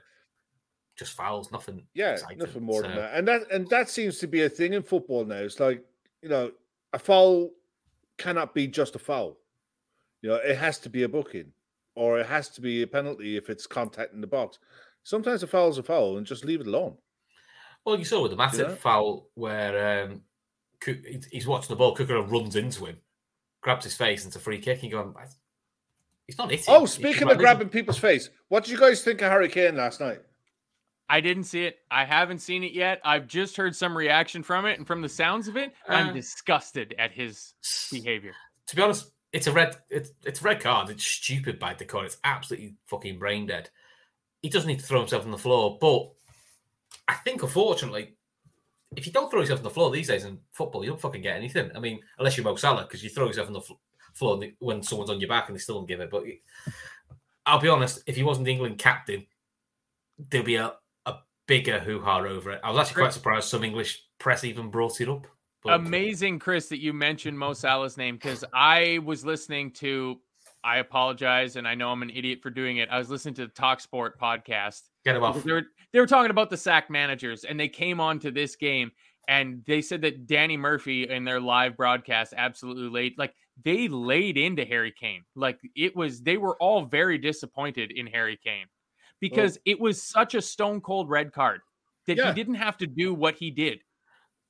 S5: just fouls, nothing.
S4: Yeah,
S5: exciting.
S4: nothing more than that. And that and that seems to be a thing in football now. It's like, you know, a foul cannot be just a foul. You know, it has to be a booking or it has to be a penalty if it's contact in the box. Sometimes a foul is a foul and just leave it alone.
S5: Well, you saw with the
S4: Yeah.
S5: foul where um, he's- he's watching the ball, Cooker runs into him, grabs his face, and it's a free kick. And you go, he's not hitting.
S4: Oh, speaking of grabbing people's face, what did you guys think of Harry Kane last night?
S3: I didn't see it. I haven't seen it yet. I've just heard some reaction from it, and from the sounds of it, I'm
S5: Uh,
S3: disgusted at his behavior.
S5: to be honest, it's a red. It's it's a red card. It's stupid by Doucouré. It's absolutely fucking brain dead. He doesn't need to throw himself on the floor, but I think unfortunately, if you don't throw yourself on the floor these days in football, you don't fucking get anything. I mean, unless you're Mo Salah, because you throw yourself on the fl- floor when someone's on your back and they still don't give it. But I'll be honest, if he wasn't the England captain, there'd be a, a bigger hoo ha over it. I was actually quite surprised some English press even brought it up. But-
S3: Amazing, Chris, that you mentioned Mo Salah's name because I was listening to I apologize, and I know I'm an idiot for doing it. I was listening to the Talk Sport podcast.
S5: Get him off.
S3: They were they were talking about the sack managers, and they came on to this game, and they said that Danny Murphy in their live broadcast absolutely laid like they laid into Harry Kane. Like it was, they were all very disappointed in Harry Kane because it was such a stone cold red card that
S4: Yeah.
S3: he didn't have to do what he did.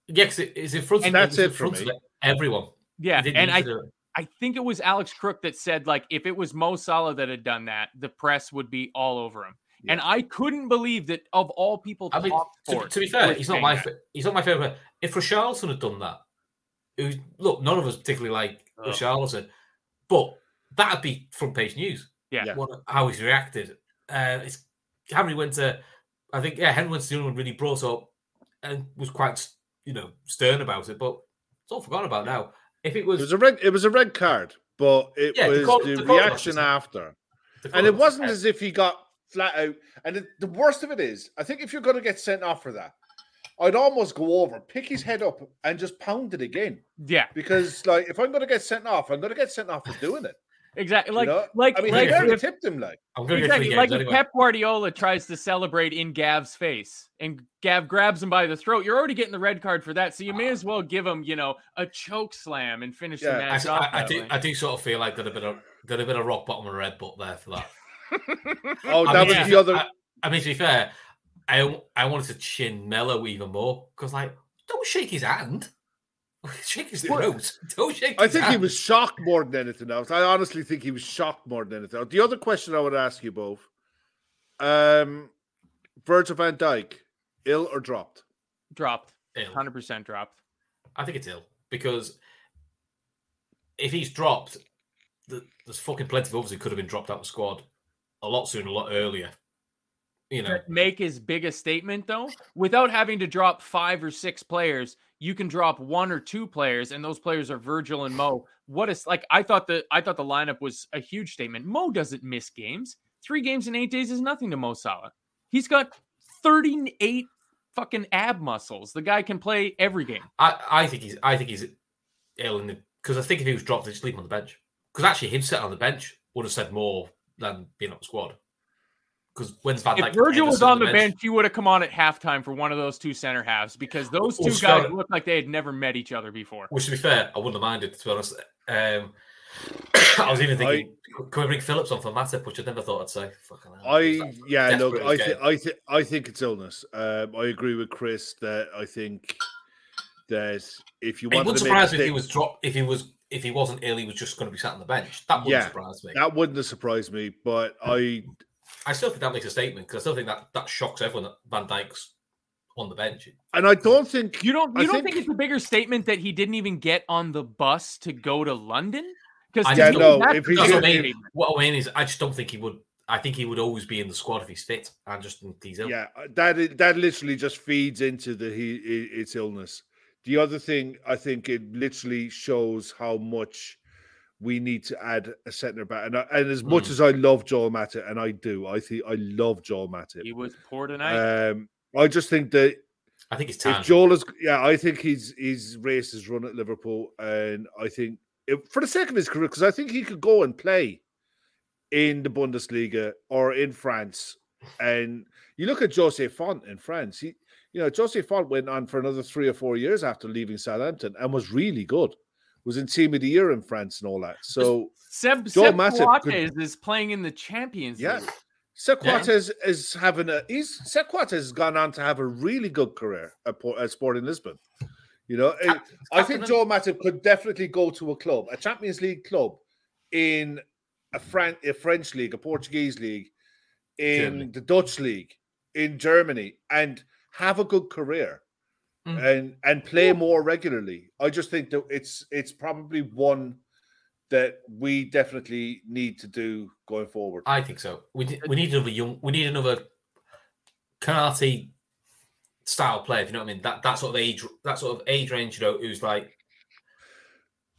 S5: Yeah, 'cause it- it's in front
S3: And
S4: that's
S5: was in
S4: it for
S5: front
S4: me.
S5: of everyone.
S3: Yeah, and I
S5: to do it.
S3: I think it was Alex Crook that said like if it was Mo Salah that had done that, the press would be all over him. And I couldn't believe that of all people,
S5: I mean, to, to be fair, he's not my
S3: that.
S5: fa- he's not my favorite. If Richarlison had done that, who look, none of us particularly like
S3: Oh.
S5: Richarlison, but that'd be front page news.
S3: Yeah.
S4: Yeah.
S5: what, how he's reacted. Uh, it's Henry Winter. I think yeah, Henry Winter's the only one really brought up and was quite you know stern about it, but it's all forgotten about now. If it
S4: It
S5: was,
S4: was a red. It was a red card, but it
S5: Yeah, the
S4: was
S5: call-
S4: the,
S5: the call was
S4: reaction after,
S5: the
S4: and it wasn't as if he got flat out. And it, the worst of it is, I think if you're going to get sent off for that, I'd almost go over, pick his head up, and just pound it again.
S3: yeah,
S4: Because like, if I'm going to get sent off, I'm going to get sent off for doing it.
S3: Exactly.
S4: you
S3: Like
S4: know?
S3: like
S4: I mean,
S3: like
S4: he
S3: if,
S4: tipped him. Like,
S5: I'm going to get
S3: exactly like
S5: games
S3: if. Pep Guardiola tries to celebrate in Gav's face and Gav grabs him by the throat, you're already getting the red card for that. So you may as well give him, you know, a choke slam and finish
S4: Yeah,
S3: the match
S5: I,
S3: off.
S5: I, I
S3: that
S5: do.
S3: way.
S5: I do sort of feel like there'd have been a there'd have been a rock bottom and a red butt there for that.
S4: oh,
S5: I
S4: that
S5: mean,
S4: was the other.
S5: I, I mean, to be fair, I I wanted to chin Melo even more because, like, don't shake his hand, shake his
S4: Well,
S5: throat. Don't shake.
S4: I
S5: his
S4: think he was shocked more than anything else. I honestly think he was shocked more than anything else. The other question I would ask you both: um, Virgil Van Dijk, ill or dropped?
S3: dropped,
S5: Ill.
S3: hundred percent dropped.
S5: I think it's ill because if he's dropped, there's fucking plenty of others who could have been dropped out of the squad a lot sooner, a lot earlier. You know,
S3: to make his biggest statement though without having to drop five or six players you can drop one or two players and those players are virgil and mo. What is like i thought the i thought the lineup was a huge statement. Mo doesn't miss games. Three games in eight days is nothing to mo salah. He's got 38 fucking ab muscles. The guy can play every game.
S5: I, I think he's I think he's ill in the because I think if he was dropped, they'd just leave him on the bench. Because actually, him sitting on the bench would have said more than being on the squad. Because when's Van Dijk
S3: if virgil was on the bench he would have come on at halftime for one of those two center halves because those
S5: Well,
S3: two guys
S5: Scott-
S3: looked like they had never met each other before
S5: Which, to be fair, I wouldn't have minded, to be honest. Um, I was even thinking, can we bring Phillips on for Matip, which I never thought I'd say. Fucking hell.
S4: I yeah, look,
S5: desperate
S4: I
S5: as
S4: think. I think I think it's illness. Um, I agree with Chris that I think that if you
S5: it wouldn't
S4: to
S5: surprise me if he was dropped. If he was, if he wasn't ill, he was just going to be sat on the bench. That wouldn't
S4: Yeah,
S5: surprise me.
S4: that wouldn't have surprised me, but I
S5: I still think that makes a statement because I still think that that shocks everyone that Van Dijk's on the bench.
S4: and I don't think
S3: You don't
S4: I
S3: you don't think,
S4: think-
S3: it's a bigger statement that he didn't even get on the bus to go to London? Because
S5: I
S4: Yeah, no, if he
S5: That's what I mean.
S3: statement.
S5: What I mean is, I just don't think he would. I think he would always be in the squad if he's fit. I just think he's ill.
S4: yeah, that that literally just feeds into the he its illness. The other thing I think it literally shows how much we need to add a centre back, and, I, and as much
S5: Mm.
S4: as I love Joel Matip, and I do, I think I love Joel Matip.
S3: He was poor tonight.
S4: Um, I just think that
S5: I think it's time.
S4: if Joel is, yeah, I think he's he's raced his run at Liverpool, and I think if, for the sake of his career, because I think he could go and play in the Bundesliga or in France. And you look at Jose Font in France. He, you know, Jose Font went on for another three or four years after leaving Southampton and was really good. Was in team of the year in France and all that. So
S3: Seb,
S4: Joel
S3: Seb
S4: Matip could-
S3: is playing in the Champions
S4: Yeah.
S3: League.
S4: Seb Coates is having a he's Seb Coates has gone on to have a really good career at, at Sporting Lisbon. You know, I think Joel Matip could definitely go to a club, a Champions League club, in a, Fran- a French league, a Portuguese league, in
S5: Germany.
S4: the Dutch league, in Germany, and have a good career
S5: Mm.
S4: and and play more regularly. I just think that it's it's probably one that we definitely need to do going forward.
S5: I think so. We need, we need another young. We need another Konate style player. If you know what I mean. That that sort of age. That sort of age range. You know, who's like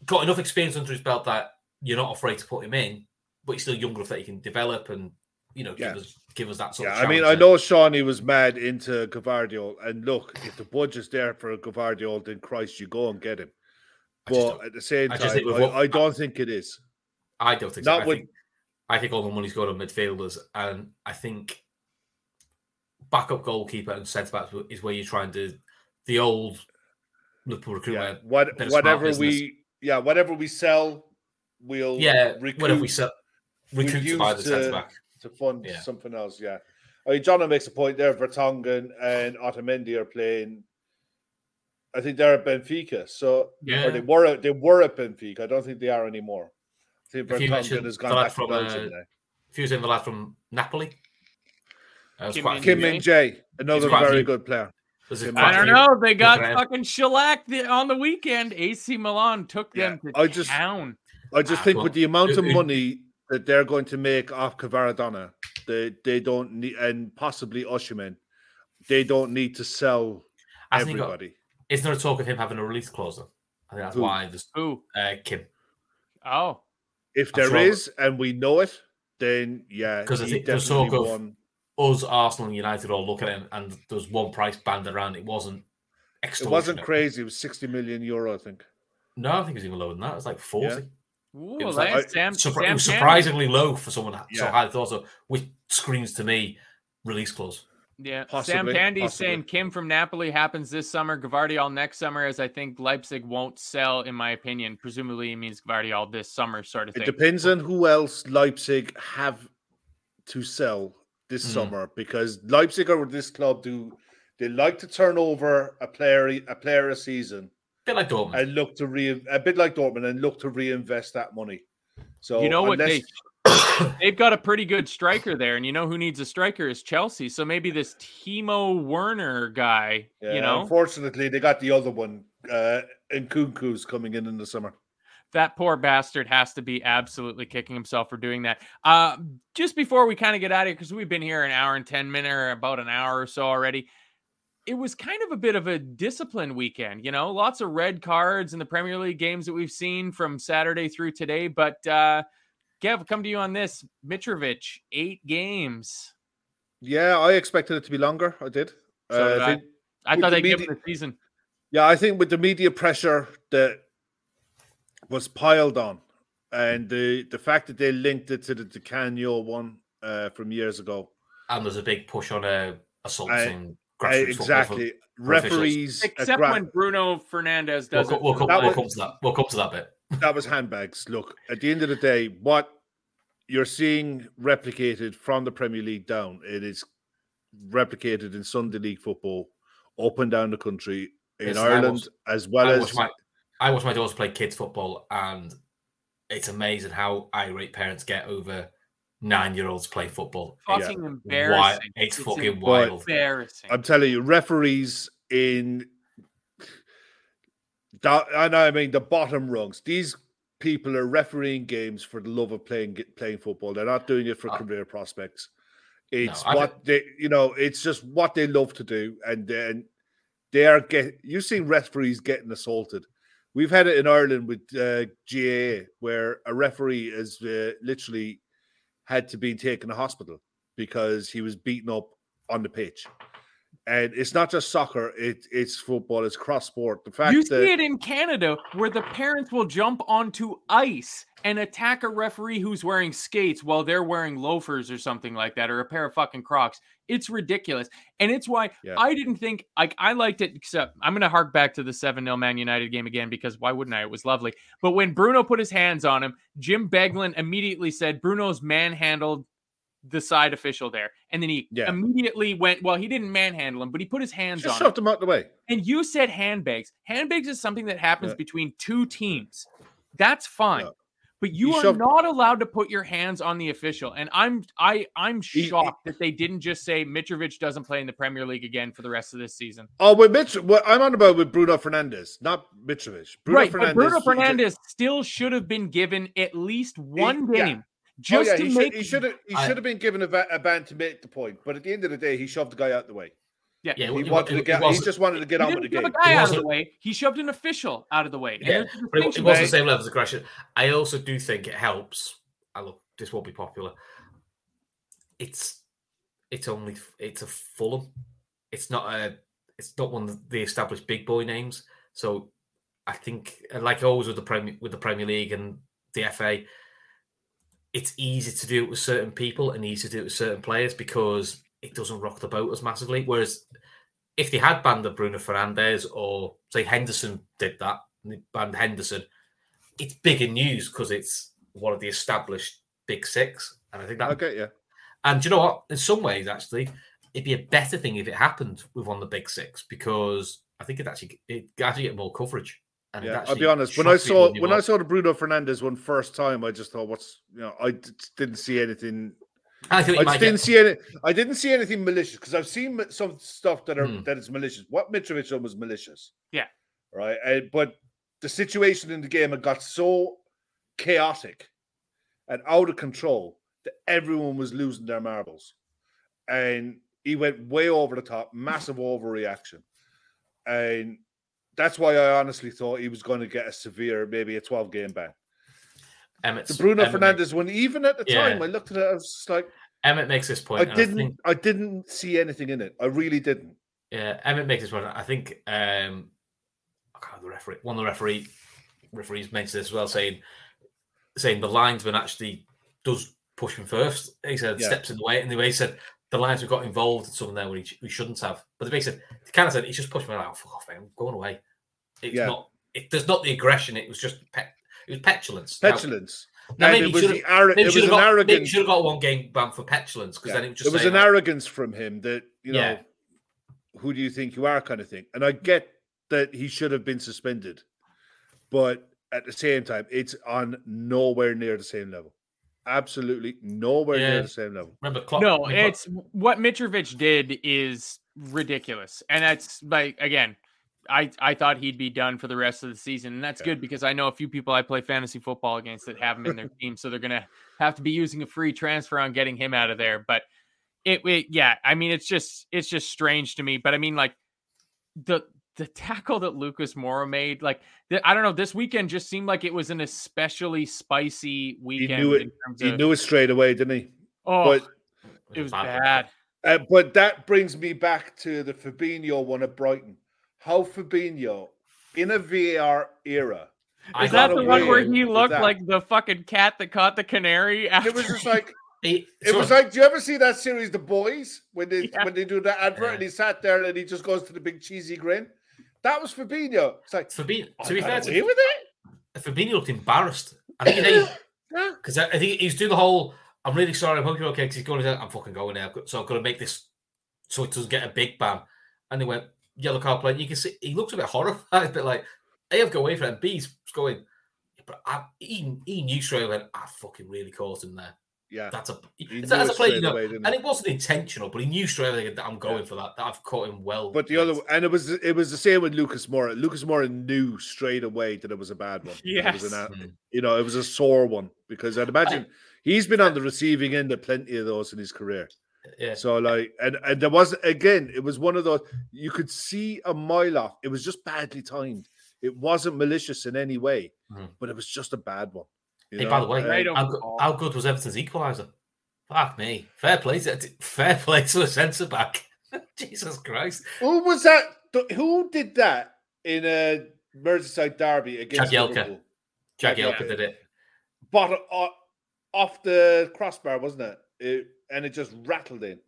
S5: got enough experience under his belt that you're not afraid to put him in, but he's still young enough that he can develop and you know give
S4: Yeah.
S5: us give us that sort
S4: Yeah,
S5: of.
S4: I mean, I know Shawnee was mad into Gvardiol, and look, if the budget's there for a Gvardiol, then Christ, you go and get him.
S5: I
S4: But at the same time,
S5: with
S4: I,
S5: what-
S4: I don't think it is.
S5: I don't think so.
S4: Not
S5: I think, I think all the money's going on midfielders, and I think backup goalkeeper and centre back is where you're trying to the old Liverpool
S4: Yeah, what,
S5: bit of smart
S4: whatever we yeah whatever we sell, we'll
S5: Yeah,
S4: recruit
S5: whatever we sell, recruit
S4: use
S5: by the centre back.
S4: To fund
S5: Yeah.
S4: something else. Yeah, I mean, John makes a point there. Vertonghen and Otamendi are playing. I think they're at Benfica, so
S5: Yeah.
S4: or they were at, they were at Benfica. I don't think they are anymore. I think
S5: If you
S4: Vertonghen
S5: mentioned
S4: has
S5: the
S4: gone
S5: lad
S4: back to
S5: from,
S4: Belgium
S5: uh. If he was in the lad from Napoli, uh,
S3: Kim
S5: quite a
S3: Min
S5: few-
S4: Kim Min Jae, another very good player.
S5: there's
S4: Kim
S5: quite
S3: I
S5: a
S3: don't know. They got
S5: around.
S3: fucking shellacked the- on the weekend. AC Milan took them
S4: Yeah,
S3: to
S4: I just-
S3: town.
S4: I just
S5: Ah,
S4: think
S5: well,
S4: with the amount of
S5: it- it-
S4: money that they're going to make off Kvaradona, they they don't need, and possibly Usherman, they don't need to sell
S5: I think, uh,
S4: everybody.
S5: Isn't there a talk of him having a release clause? Though? I think that's
S4: Who?
S5: why there's
S3: Who?
S5: uh, Kim.
S3: Oh,
S4: If
S5: I'm
S4: there
S5: sure-
S4: is, and we know it, then yeah,
S5: 'Cause I
S4: he
S5: think there's
S4: definitely
S5: talk of-
S4: won.
S5: Us, Arsenal, and United all looking at him, and there's one price band around. It wasn't
S4: It wasn't crazy. It was sixty million euro, I think.
S5: No, I think it was even lower than that. It was like forty.
S4: Yeah.
S3: Ooh,
S5: It was
S3: that's
S5: like-
S3: Sam,
S5: Surpri-
S3: Sam
S5: it was
S3: Candy.
S5: surprisingly low for someone so
S4: Yeah.
S5: high thought of, which screams to me release clause.
S3: Yeah, Sam
S4: Possibly,
S3: Candy
S4: possibly.
S3: saying Kim from Napoli happens this summer. Gvardiol next summer, as I think Leipzig won't sell, in my opinion. Presumably, he means Gvardiol this summer, sort of thing.
S4: It
S3: thing.
S4: depends on who else Leipzig have to sell this
S5: Mhm.
S4: summer because Leipzig or this club do they like to turn over a player a player a season
S5: bit like Dortmund.
S4: and look to re a bit like Dortmund and look to reinvest that money. So
S3: You know what
S4: unless-
S3: They've got a pretty good striker there, and you know who needs a striker is Chelsea. So maybe this Timo Werner guy,
S4: Yeah,
S3: you know,
S4: unfortunately they got the other one, uh and Nkunku's coming in in the summer.
S3: that poor bastard has to be absolutely kicking himself for doing that. Uh, just before we kind of get out of here, because we've been here an hour and 10 minutes or about an hour or so already. It was kind of a bit of a discipline weekend, you know, lots of red cards in the Premier League games that we've seen from Saturday through today. But uh Kev, come to you on this. Mitrovic, eight games.
S4: Yeah, I expected it to be longer. I did.
S3: So
S4: Uh,
S3: did I.
S4: think-
S3: I thought
S4: the
S3: they'd give
S4: media-
S3: him the season.
S4: Yeah, I think with the media pressure that was piled on, and the the fact that they linked it to the Di Canio one uh, from years ago,
S5: and there's a big push on uh, assaults
S4: I-
S5: and grassroots football for-
S4: exactly, referees.
S3: Except
S4: gra-
S3: when Bruno Fernandes
S5: We'll,
S3: does it.
S5: we'll,
S3: for
S5: come,
S4: That
S5: we'll
S4: was-
S5: come to that. We'll come to that bit.
S4: that was handbags. Look, at the end of the day, what you're seeing replicated from the Premier League down, it is replicated in Sunday League football up and down the country in
S5: Listen,
S4: Ireland
S5: watched-
S4: as well
S5: I
S4: as
S5: watch my I watch my daughters play kids football, and it's amazing how irate parents get over nine year olds play football.
S3: fucking
S5: Why?
S3: embarrassing.
S5: It's, fucking
S3: em-
S5: wild.
S3: embarrassing.
S4: I'm telling you, referees in that, and I mean the bottom rungs. These people are refereeing games for the love of playing playing football. They're not doing it for
S5: Uh,
S4: career prospects. It's
S5: I
S4: what they, you know, it's just what they love to do, and then they are get. You've seen referees getting assaulted. We've had it in Ireland with uh, GAA, where a referee is uh, literally had to be taken to hospital because he was beaten up on the pitch. And it's not just soccer; it, it's football, it's cross sport. The fact
S3: You
S4: that
S3: see it in Canada where the parents will jump onto ice and attack a referee who's wearing skates while they're wearing loafers or something like that, or a pair of fucking Crocs. It's ridiculous. And it's why
S4: Yeah.
S3: I didn't think like I liked it, except I'm gonna hark back to the 7-0 Man United game again because why wouldn't I? It was lovely. But when Bruno put his hands on him, Jim Beglin immediately said Bruno's manhandled the side official there. And then he
S4: Yeah.
S3: immediately went, well, he didn't manhandle him, but he put his hands
S4: just
S3: on him.
S4: shoved him out the way.
S3: And you said handbags. Handbags is something that happens
S4: Yeah.
S3: between two teams. That's fine.
S4: Yeah.
S3: But you
S4: He
S3: are
S4: shoved-
S3: not allowed to put your hands on the official. And I'm I I'm
S4: He- he-
S3: shocked that they didn't just say Mitrovic doesn't play in the Premier League again for the rest of this season.
S4: Oh, with Mitch, what I'm on about with Bruno Fernandes, not Mitrovic. Bruno
S3: right, but Bruno Fernandes still should have been given at least one
S4: yeah.
S3: Game.
S4: Oh, yeah,
S3: to
S4: he
S3: make
S4: should, he should have he
S5: I-
S4: should have been given a, va- a ban to make the point. But at the end of the day, he shoved the guy out the way.
S3: yeah,
S5: Yeah,
S4: He
S5: it- it-
S4: wanted to get. He just wanted to get on with the game.
S3: a guy out of the way. He shoved an official out of the way.
S5: Yeah, but it, it wasn't the same level of aggression. I also do think it helps. I look, this won't be popular. It's it's only it's a Fulham. It's not a it's not one of the established big boy names. So I think, uh, like always with the Premier with the Premier League and the FA, it's easy to do it with certain people and easy to do it with certain players because it doesn't rock the boat as massively. Whereas if they had banned the Bruno Fernandes or say Henderson did that, banned Henderson, it's bigger news because it's one of the established big six. And I think that
S4: Okay, yeah.
S5: and do you know what? In some ways, actually, it'd be a better thing if it happened with one of the big six because I think it actually it actually get more coverage. And
S4: Yeah, I'll be honest. When I saw
S5: when you
S4: I saw the Bruno Fernandes one first time, I just thought, "What's you know?" I d- didn't see anything.
S5: I
S4: I
S5: it might
S4: just
S5: get-
S4: didn't see any. I didn't see anything malicious because I've seen some stuff that are
S5: Hmm.
S4: that is malicious. What Mitrovic done was malicious.
S3: Yeah.
S4: Right. And, but the situation in the game had got so chaotic and out of control that everyone was losing their marbles, and he went way over the top, massive overreaction, and that's why I honestly thought he was going to get a severe, maybe a twelve game ban.
S5: Emmett's,
S4: The Bruno
S5: Emmett
S4: Fernandes one, even at the
S5: Yeah.
S4: time, I looked at it, I was just like,
S5: Emmett makes this point.
S4: I didn't,
S5: think,
S4: I didn't see anything in it. I really didn't.
S5: yeah, Emmett makes this point. I think um, I can't the referee. One of the referee referees mentioned this as well, saying saying the linesman actually does push him first. He said
S4: Yeah.
S5: steps in the way, and the way he said the linesman got involved in something there where he, sh- he shouldn't have. But the way he said kind of said he's just pushed me out. Fuck off, man. I'm going away. It's
S4: Yeah.
S5: not. It, there's not the aggression. It was just pet. It was petulance.
S4: Petulance.
S5: Now,
S4: and
S5: maybe
S4: it was the arro-
S5: Maybe
S4: it was
S5: should
S4: an
S5: have got, maybe should have got one game ban for petulance because
S4: Yeah.
S5: then it was just
S4: it was an
S5: like,
S4: arrogance from him that you know,
S5: Yeah.
S4: who do you think you are, kind of thing. And I get that he should have been suspended, but at the same time, it's on nowhere near the same level. Absolutely nowhere
S5: Yeah.
S4: near the same level.
S5: Remember, Klopp,
S3: No,
S5: when Klopp-
S3: it's what Mitrovic did is ridiculous, and that's like again, I I thought he'd be done for the rest of the season, and that's
S4: Yeah.
S3: good because I know a few people I play fantasy football against that have him in their team, so they're gonna have to be using a free transfer on getting him out of there. But it, it yeah, I mean, it's just it's just strange to me. But I mean, like the the tackle that Lucas Moura made, like the, I don't know, this weekend just seemed like it was an especially spicy weekend.
S4: He knew it.
S3: in terms
S4: He
S3: of-
S4: knew it straight away, didn't he?
S3: oh,
S4: but-
S3: it was
S5: bad.
S3: bad.
S4: Uh, but that brings me back to the Fabinho one at Brighton. How Fabinho in a VAR era,
S3: Is that the one where he looked
S4: that.
S3: like the fucking cat that caught the canary? After
S4: it was just like
S5: He,
S4: it was like. Do you ever see that series, The Boys, when they
S3: Yeah.
S4: when they do that advert
S5: Yeah.
S4: and he sat there and he just goes to the big cheesy grin? That was Fabinho. It's like
S5: Fabinho,
S4: I
S5: to be fair,
S4: away
S5: to,
S4: with it.
S5: Fabinho looked embarrassed. I think he because I, I think he's doing the whole. I'm really sorry. I hope you're okay. Because he's going. To I'm fucking going now. So I've got to make this so it doesn't get a big ban. And they went yellow card play. You can see he looks a bit horrified, but like A, I've got away from it. And B's going. But I, he, he knew straight away. I fucking really caught him there.
S4: Yeah.
S5: That's a
S4: He
S5: as a
S4: it
S5: player, you know,
S4: away,
S5: and it wasn't intentional, but he knew straight away that I'm going
S4: Yeah.
S5: for that. That I've caught him well.
S4: But the other and it was it was the same with Lucas Moura. Lucas Moura knew straight away that it was a bad one. It was an,
S3: Yes.
S4: Hmm. you know, it was a sore one because I'd imagine he's been on the receiving end of plenty of those in his career.
S5: Yeah,
S4: So like, and and there was again, it was one of those you could see a mile off. It was just badly timed. It wasn't malicious in any way,
S5: Mhm.
S4: but it was just a bad one.
S5: Hey,
S4: know?
S5: by the way,
S4: Uh,
S3: Right
S5: how,
S3: over
S5: good, how good was Everton's equaliser? Fuck me. Fair play to fair play to a centre back. Jesus Christ.
S4: who was that? Who did that in a Merseyside derby against
S5: Jagielka.
S4: Liverpool?
S5: Jagielka
S4: Jagielka.
S5: did it.
S4: But uh, off the crossbar, wasn't it? it? And it just rattled in.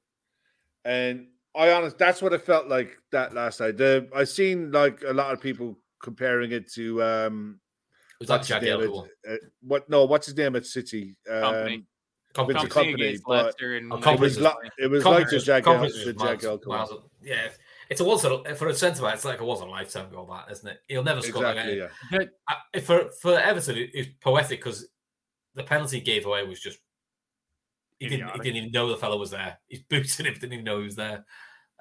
S4: And I honest, that's what it felt like that last night. The I seen like a lot of people comparing it to um
S5: It was like
S4: what's
S5: the
S4: his name
S5: Jagielka
S4: uh, what no, what's his name at City?
S3: Kompany.
S4: Um,
S5: Conference.
S3: Kompany, Kompany,
S4: but
S3: and
S4: it was
S5: is-
S4: like it was like the
S5: Conference-
S4: Jagielka, the
S5: is miles-
S4: Jagielka one.
S5: miles- Yeah, it's a once a- for a centre back. It's like a once in a lifetime goal, that isn't it? He'll never score
S4: Exactly,
S5: like
S4: yeah.
S5: that. I- For for Everton, it- it's poetic because the penalty he gave away was just he didn't he didn't even know the fellow was there. He's booted him, didn't even know he was there.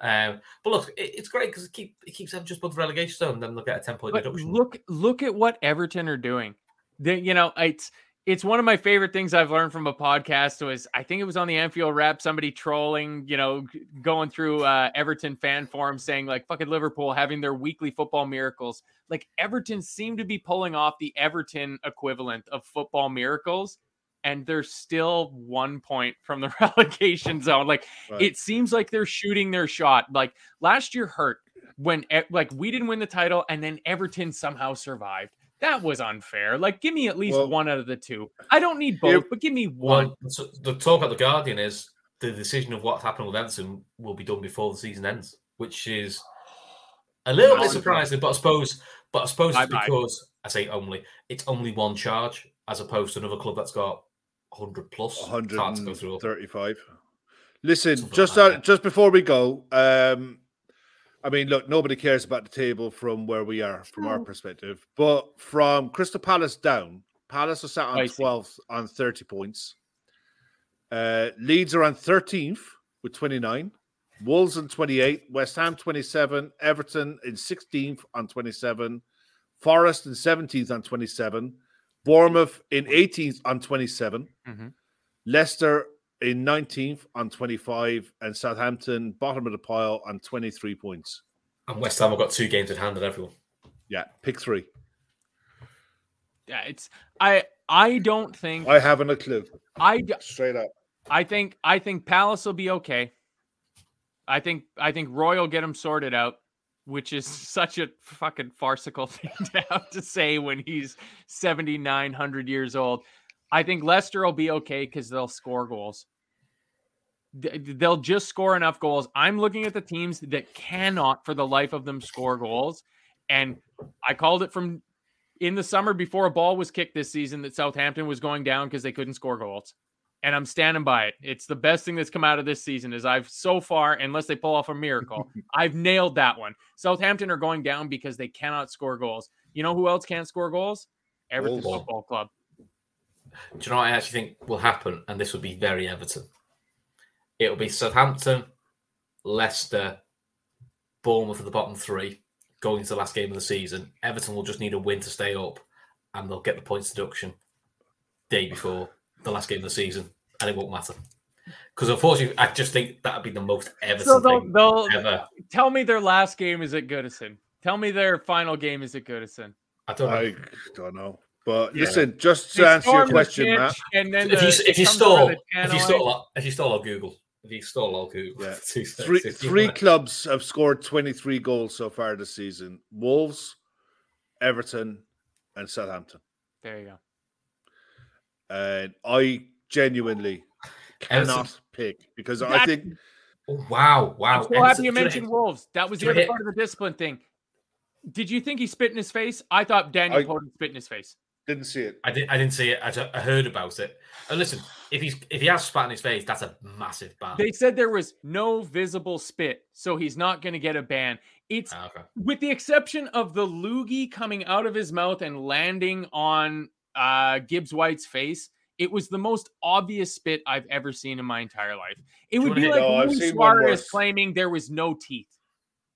S5: Um, but look, it, it's great because it, keep, it keeps them just above the relegation zone. And then they'll get a ten point
S3: But
S5: deduction.
S3: look, look at what Everton are doing. They, you know, it's it's one of my favorite things I've learned from a podcast. Was I think it was on the Anfield Wrap, somebody trolling, you know, going through uh, Everton fan forums saying like fucking Liverpool having their weekly football miracles. Like Everton seem to be pulling off the Everton equivalent of football miracles, and they're still one point from the relegation zone. Like
S4: Right.
S3: it seems like they're shooting their shot. Like last year hurt when like we didn't win the title and then Everton somehow survived. That was unfair. Like, give me at least
S4: Well-
S3: one out of the two. I don't need both, but give me one.
S5: Well, so the talk at the Guardian is the decision of what's happening with Everton will be done before the season ends, which is a little bit surprising. But I suppose, but I suppose it's because I say only it's only one charge as opposed to another club that's got hundred plus cards to go through.
S4: 135. Listen,
S5: Something
S4: just
S5: like
S4: uh,
S5: that.
S4: just before we go, um, I mean, look, nobody cares about the table from where we are, from our perspective. But from Crystal Palace down, Palace are sat on
S3: I see.
S4: 12th on 30 points. Uh, Leeds are on 13th with 29. Wolves on 28. West Ham 27. Everton in 16th on 27. Forest in 17th on 27. Bournemouth in 18th on 27.
S3: Mhm.
S4: Leicester in 19th on 25. And Southampton, bottom of the pile, on 23 points.
S5: And West Ham have got two games in hand at everyone.
S4: Yeah, pick three.
S3: Yeah, it's I I don't think
S4: I haven't a clue.
S3: I d-
S4: Straight up.
S3: I think I think Palace will be okay. I think I think Roy will get him sorted out, which is such a fucking farcical thing to have to say when he's 7900 years old. I think Leicester will be okay cuz they'll score goals. They'll just score enough goals. I'm looking at the teams that cannot for the life of them score goals and I called it from in the summer before a ball was kicked this season that Southampton was going down because they couldn't score goals and I'm standing by it. It's the best thing that's come out of this season. Is I've so far, unless they pull off a miracle, I've nailed that one. Southampton are going down because they cannot score goals. You know who else can't score goals? Everton
S4: Wolves.
S3: Football Club.
S5: Do you know what I actually think will happen? And this would be very Everton. It'll be Southampton, Leicester, Bournemouth at the bottom three going to the last game of the season. Everton will just need a win to stay up, and they'll get the points deduction day before the last game of the season, and it won't matter. Because unfortunately, I just think that'd be the most Everton
S3: So they'll,
S5: thing
S3: they'll
S5: ever.
S3: tell me their last game is at Goodison. Tell me their final game is at Goodison.
S5: I don't know.
S4: I don't know. But
S5: Yeah.
S4: listen, just to
S3: They
S4: answer your question,
S3: pitch,
S4: Matt.
S3: and then
S5: if
S3: the-
S5: you
S3: it
S5: if you
S3: comes over
S5: stall
S3: the
S5: if you
S3: channel
S5: stall uh, if you stall on Google if you stall on Google
S4: Yeah.
S5: for
S4: Three, three clubs have scored 23 goals so far this season Wolves, Everton, and Southampton.
S3: There you go.
S4: And I genuinely
S5: Everton-
S4: cannot pick because I think
S5: Oh, wow wow
S3: I'm so
S5: Everton-
S3: happy you
S5: do know-
S3: mentioned Wolves. That was the other part of the discipline thing. Did you think he spit in his face? I thought Daniel
S4: I-
S3: Podence spit in his face.
S4: didn't see it.
S5: I didn't. I didn't see it. I, I heard about it. And listen, if he's if he has spat in his face, that's a massive ban.
S3: They said there was no visible spit, so he's not going to get a ban. It's
S5: Ah, okay.
S3: with the exception of the loogie coming out of his mouth and landing on uh, Gibbs White's face. It was the most obvious spit I've ever seen in my entire life. It would be like
S4: No, I've
S3: Luis Suarez claiming there was no teeth.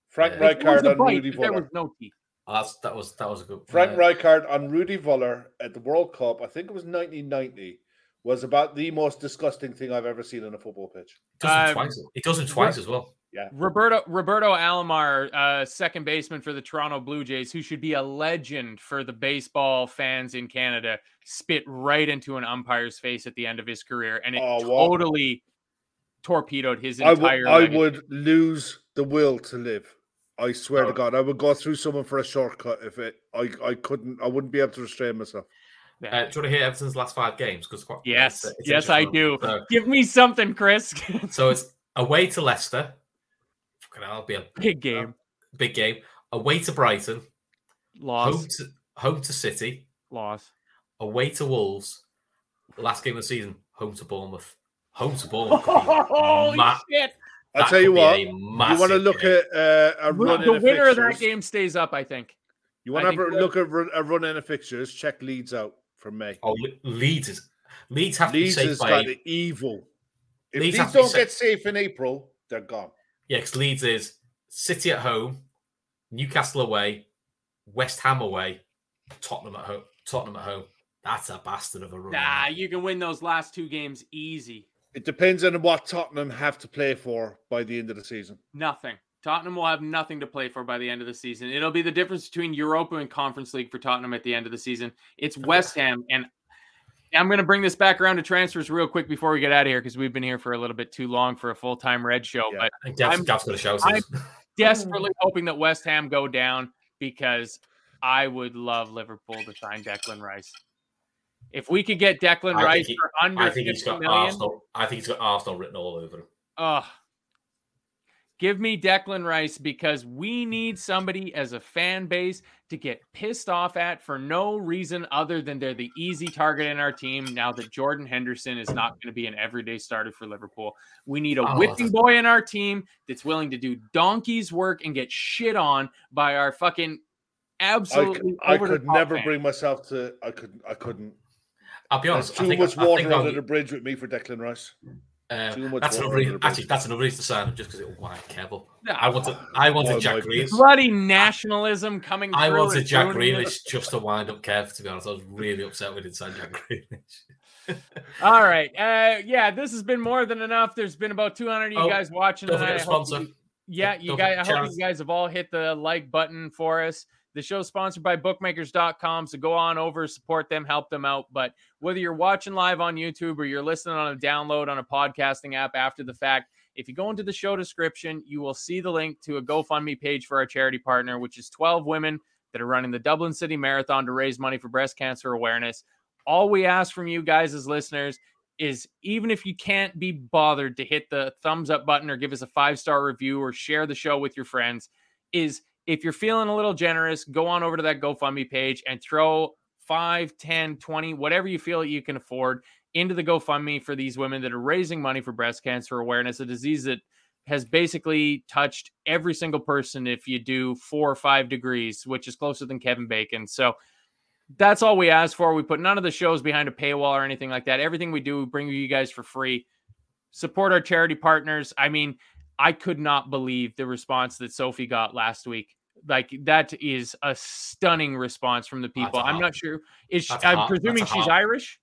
S4: Frank
S5: Yeah.
S3: There
S4: Rijkaard
S3: a
S4: on
S3: bite,
S4: Rudi
S3: Völler. there was no teeth.
S5: Oh, that's that was that was a good.
S4: Frank
S5: uh,
S4: Rijkaard on Rudi Völler at the World Cup, I think it was 1990, was about the most disgusting thing I've ever seen on a football pitch.
S5: It does him
S3: Um,
S5: twice. He does him twice as well.
S3: Roberto Roberto Alomar, uh, second baseman for the Toronto Blue Jays, who should be a legend for the baseball fans in Canada, spit right into an umpire's face at the end of his career, and it
S4: Oh, wow.
S3: totally torpedoed his
S4: I would,
S3: entire.
S4: I would lose the will to live. I swear
S5: Oh.
S4: to God, I would go through someone for a shortcut if it. I, I couldn't. I wouldn't be able to restrain myself.
S5: Uh, do you want to hear Everton's last five games? Because
S3: Yes, yes, I do.
S5: So,
S3: Give me something, Chris.
S5: so it's away to Leicester. Fucking hell, it'll be a
S3: Big game
S5: big game. Away to Brighton.
S3: loss,
S5: Home to home to City.
S3: loss.
S5: Away to Wolves. Last game of the season. Home to Bournemouth. Home to Bournemouth.
S3: Holy
S5: ma-
S3: shit!
S4: I'll tell you what. You want to look
S5: game.
S4: at uh, a run
S3: The
S4: in
S3: winner of that game stays up, I think.
S4: You want to
S3: think that-
S4: look at run- a run in of fixtures? Check Leeds out from May.
S5: Oh, Le- Leeds is Leeds have
S4: Leeds
S5: to be
S4: has
S5: safe
S4: got
S5: by
S4: the evil. If
S5: Leeds
S4: Leeds,
S5: have to be
S4: don't
S5: sa-
S4: get safe in April, they're gone.
S5: Yeah, because Leeds is City at home, Newcastle away, West Ham away, Tottenham at home. Tottenham at home. That's a bastard of a run.
S3: Nah, you can win those last two games easy.
S4: It depends on what Tottenham have to play for by the end of the season.
S3: Nothing. Tottenham will have nothing to play for by the end of the season. It'll be the difference between Europa and Conference League for Tottenham at the end of the season. It's West Ham, and I'm going to bring this back around to transfers real quick before we get out of here because we've been here for a little bit too long for a full time Red show.
S4: Yeah.
S3: But I'm-
S5: Gav's got a shout.
S3: I'm- desperately hoping that West Ham go down because I would love Liverpool to sign Declan Rice. If we could get Declan
S5: I
S3: Rice
S5: he-
S3: for under
S5: I think he's
S3: 50
S5: got
S3: million,
S5: Arsenal. I think he's got Arsenal written all over him.
S3: Ugh. Give me Declan Rice because we need somebody as a fan base to get pissed off at for no reason other than they're the easy target in our team now that Jordan Henderson is not going to be an everyday starter for Liverpool. We need a
S5: Oh,
S3: whipping boy in our team that's willing to do donkey's work and get shit on by our fucking
S4: I,
S3: absolutely
S4: could- I could never
S3: fans.
S4: bring myself to. I could. I couldn't.
S5: I'll be
S4: There's too
S5: I think,
S4: much
S5: I
S4: water
S5: think
S4: under
S5: I'll-
S4: the bridge with me for Declan Rice.
S5: Uh, that's
S4: water
S5: another reason. Actually, that's another reason to sign him just because it'll wind Kevel.
S3: Yeah.
S5: I wanted. I wanted
S4: Oh,
S5: Jack
S4: my
S5: Grealish.
S3: bloody nationalism coming
S5: I wanted Jack
S3: ruining it.
S5: Grealish just to wind up Kev. To be honest, I was really upset we didn't sign Jack Grealish.
S3: All right. Uh, yeah, this has been more than enough. There's been about 200 of you
S5: Oh,
S3: guys watching
S5: Don't
S3: tonight.
S5: forget sponsor.
S3: you- yeah, you
S5: Don't
S3: guys. I hope
S5: channels.
S3: you guys have all hit the like button for us. The show's sponsored by bookmakers.com. So go on over, support them, help them out. But whether you're watching live on YouTube or you're listening on a download on a podcasting app after the fact, if you go into the show description, you will see the link to a GoFundMe page for our charity partner, which is 12 women that are running the Dublin City Marathon to raise money for breast cancer awareness. All we ask from you guys as listeners is even if you can't be bothered to hit the thumbs up button or give us a five star review or share the show with your friends, is if you're feeling a little generous, go on over to that GoFundMe page and throw 5, 10, 20, whatever you feel you can afford into the GoFundMe for these women that are raising money for breast cancer awareness, a disease that has basically touched every single person if you do four or five degrees, which is closer than Kevin Bacon. So that's all we ask for. We put none of the shows behind a paywall or anything like that. Everything we do, we bring you guys for free. Support our charity partners. I mean, I could not believe the response that Sophie got last week. Like that is a stunning response from the people. I'm not sure. Is she,
S5: that's a
S3: I'm
S5: heart- that's a
S3: presuming she's. Irish.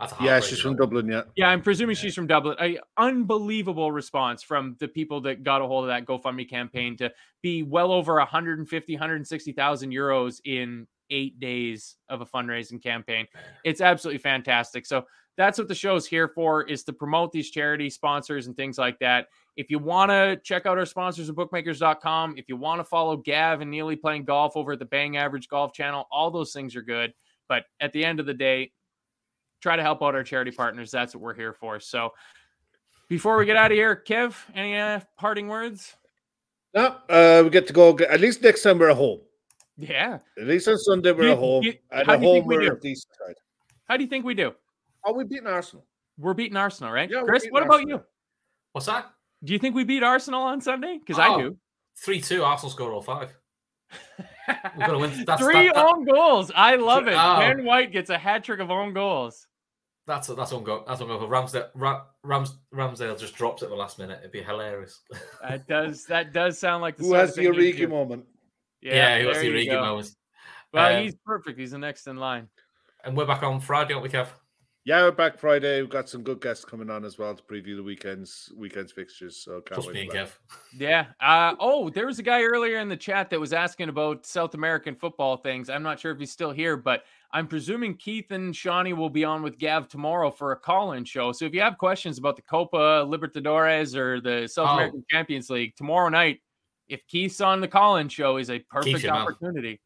S4: Yeah,
S5: heartbreaker.
S4: she's from Dublin. Yeah.
S3: Yeah, I'm presuming she's from Dublin. A unbelievable response from the people that got a hold of that GoFundMe campaign to be well over 150, 160,000 euros in eight days of a fundraising campaign. It's absolutely fantastic. So that's what the show's here for is to promote these charity sponsors and things like that. If you want to check out our sponsors at bookmakers.com, if you want to follow Gav and Neely playing golf over at the Bang Average Golf channel, all those things are good. But at the end of the day, try to help out our charity partners. That's what we're here for. So before we get out of here, Kev, any uh, parting words?
S4: No, uh, we get to go. At least next time we're at home.
S3: Yeah.
S4: At least on Sunday we're
S3: You-
S4: at home.
S3: you-
S4: at
S3: think
S4: home
S3: we
S4: we're
S3: do?
S4: a decent side.
S3: How do you think we do?
S4: Oh, we beating Arsenal.
S3: We're beating Arsenal, right?
S4: Yeah,
S3: Chris,
S4: beating
S3: what about you?
S5: What's that?
S3: Do you think we beat Arsenal on Sunday? Because I
S5: Oh,
S3: do.
S5: Three two. Arsenal score all five. We're gonna win. That's
S3: Three
S5: that, that-
S3: own goals. I love it.
S5: Oh.
S3: Ben White gets a hat trick of own goals.
S5: That's that's on go. That's on go. Ramsdale. Ra, Rams, Ramsdale just drops at the last minute. It'd be hilarious.
S3: That does that does sound like the
S4: Who
S3: sort
S4: has the
S3: thing
S4: Origi moment?
S5: Yeah, he was
S3: there
S5: the
S3: you
S5: Origi moment.
S3: Well,
S5: Um,
S3: he's perfect. He's the next in line.
S5: And we're back on Friday, aren't we, Kev?
S4: Yeah, we're back Friday. We've got some good guests coming on as well to preview the weekends weekends fixtures. So can't
S5: Plus
S4: wait
S5: me and
S4: for.
S5: Kev.
S3: Yeah. Uh, oh, there was a guy earlier in the chat that was asking about South American football things. I'm not sure if he's still here, but I'm presuming Keith and Shawnee will be on with Gav tomorrow for a call-in show. So if you have questions about the Copa Libertadores or the South
S5: Oh.
S3: American Champions League tomorrow night, if Keith's on the call-in show, is a perfect
S5: opportunity. man.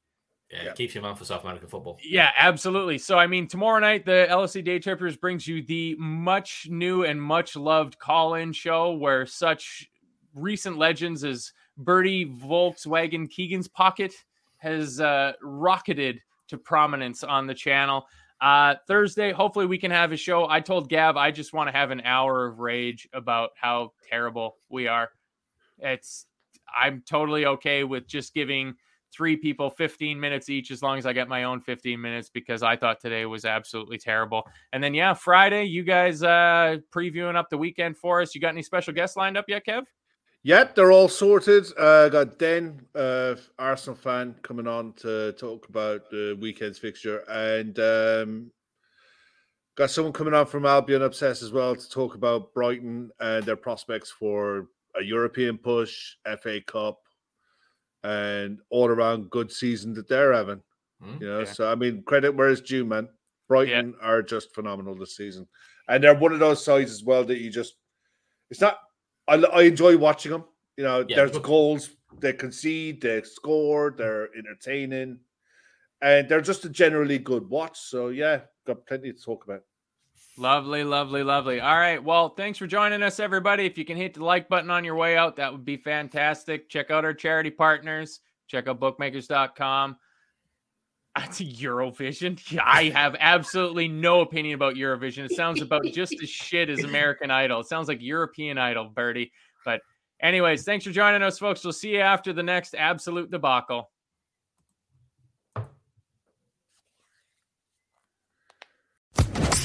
S5: Yeah,
S4: Yeah.
S5: keeps your man for South American football.
S3: Yeah, absolutely. So, I mean, tomorrow night, the LFC Day Trippers brings you the much new and much loved call in show where such recent legends as Bertie Volkswagen Keegan's Pocket has uh, rocketed to prominence on the channel. Uh, Thursday, hopefully, we can have a show. I told Gav I just want to have an hour of rage about how terrible we are. It's, I'm totally okay with just giving three people 15 minutes each as long as I get my own 15 minutes because I thought today was absolutely terrible. And then yeah, Friday, you guys uh previewing up the weekend for us. You got any special guests lined up yet, Kev?
S4: Yeah, they're all sorted. Uh, got Den, uh, Arsenal fan, coming on to talk about the weekend's fixture, and um, got someone coming on from Albion Obsessed as well to talk about Brighton and their prospects for a European push, FA Cup, and all around good season that they're having.
S5: Hmm?
S4: You know,
S3: Yeah.
S4: so I mean, credit where it's due, man. Brighton are just phenomenal this season, and they're one of those sides as well that you just. It's not. I, I enjoy watching them. You know,
S5: Yeah,
S4: there's
S5: but-
S4: goals they concede, they score, they're entertaining. and they're just a generally good watch. So yeah, got plenty to talk about.
S3: Lovely, lovely, lovely. All right. Well, thanks for joining us, everybody. If you can hit the like button on your way out, that would be fantastic. Check out our charity partners. Check out bookmakers.com. That's Eurovision. I have absolutely no opinion about Eurovision. It sounds about just as shit as American Idol. It sounds like European Idol, Birdie. But, anyways, thanks for joining us, folks. We'll see you after the next absolute debacle.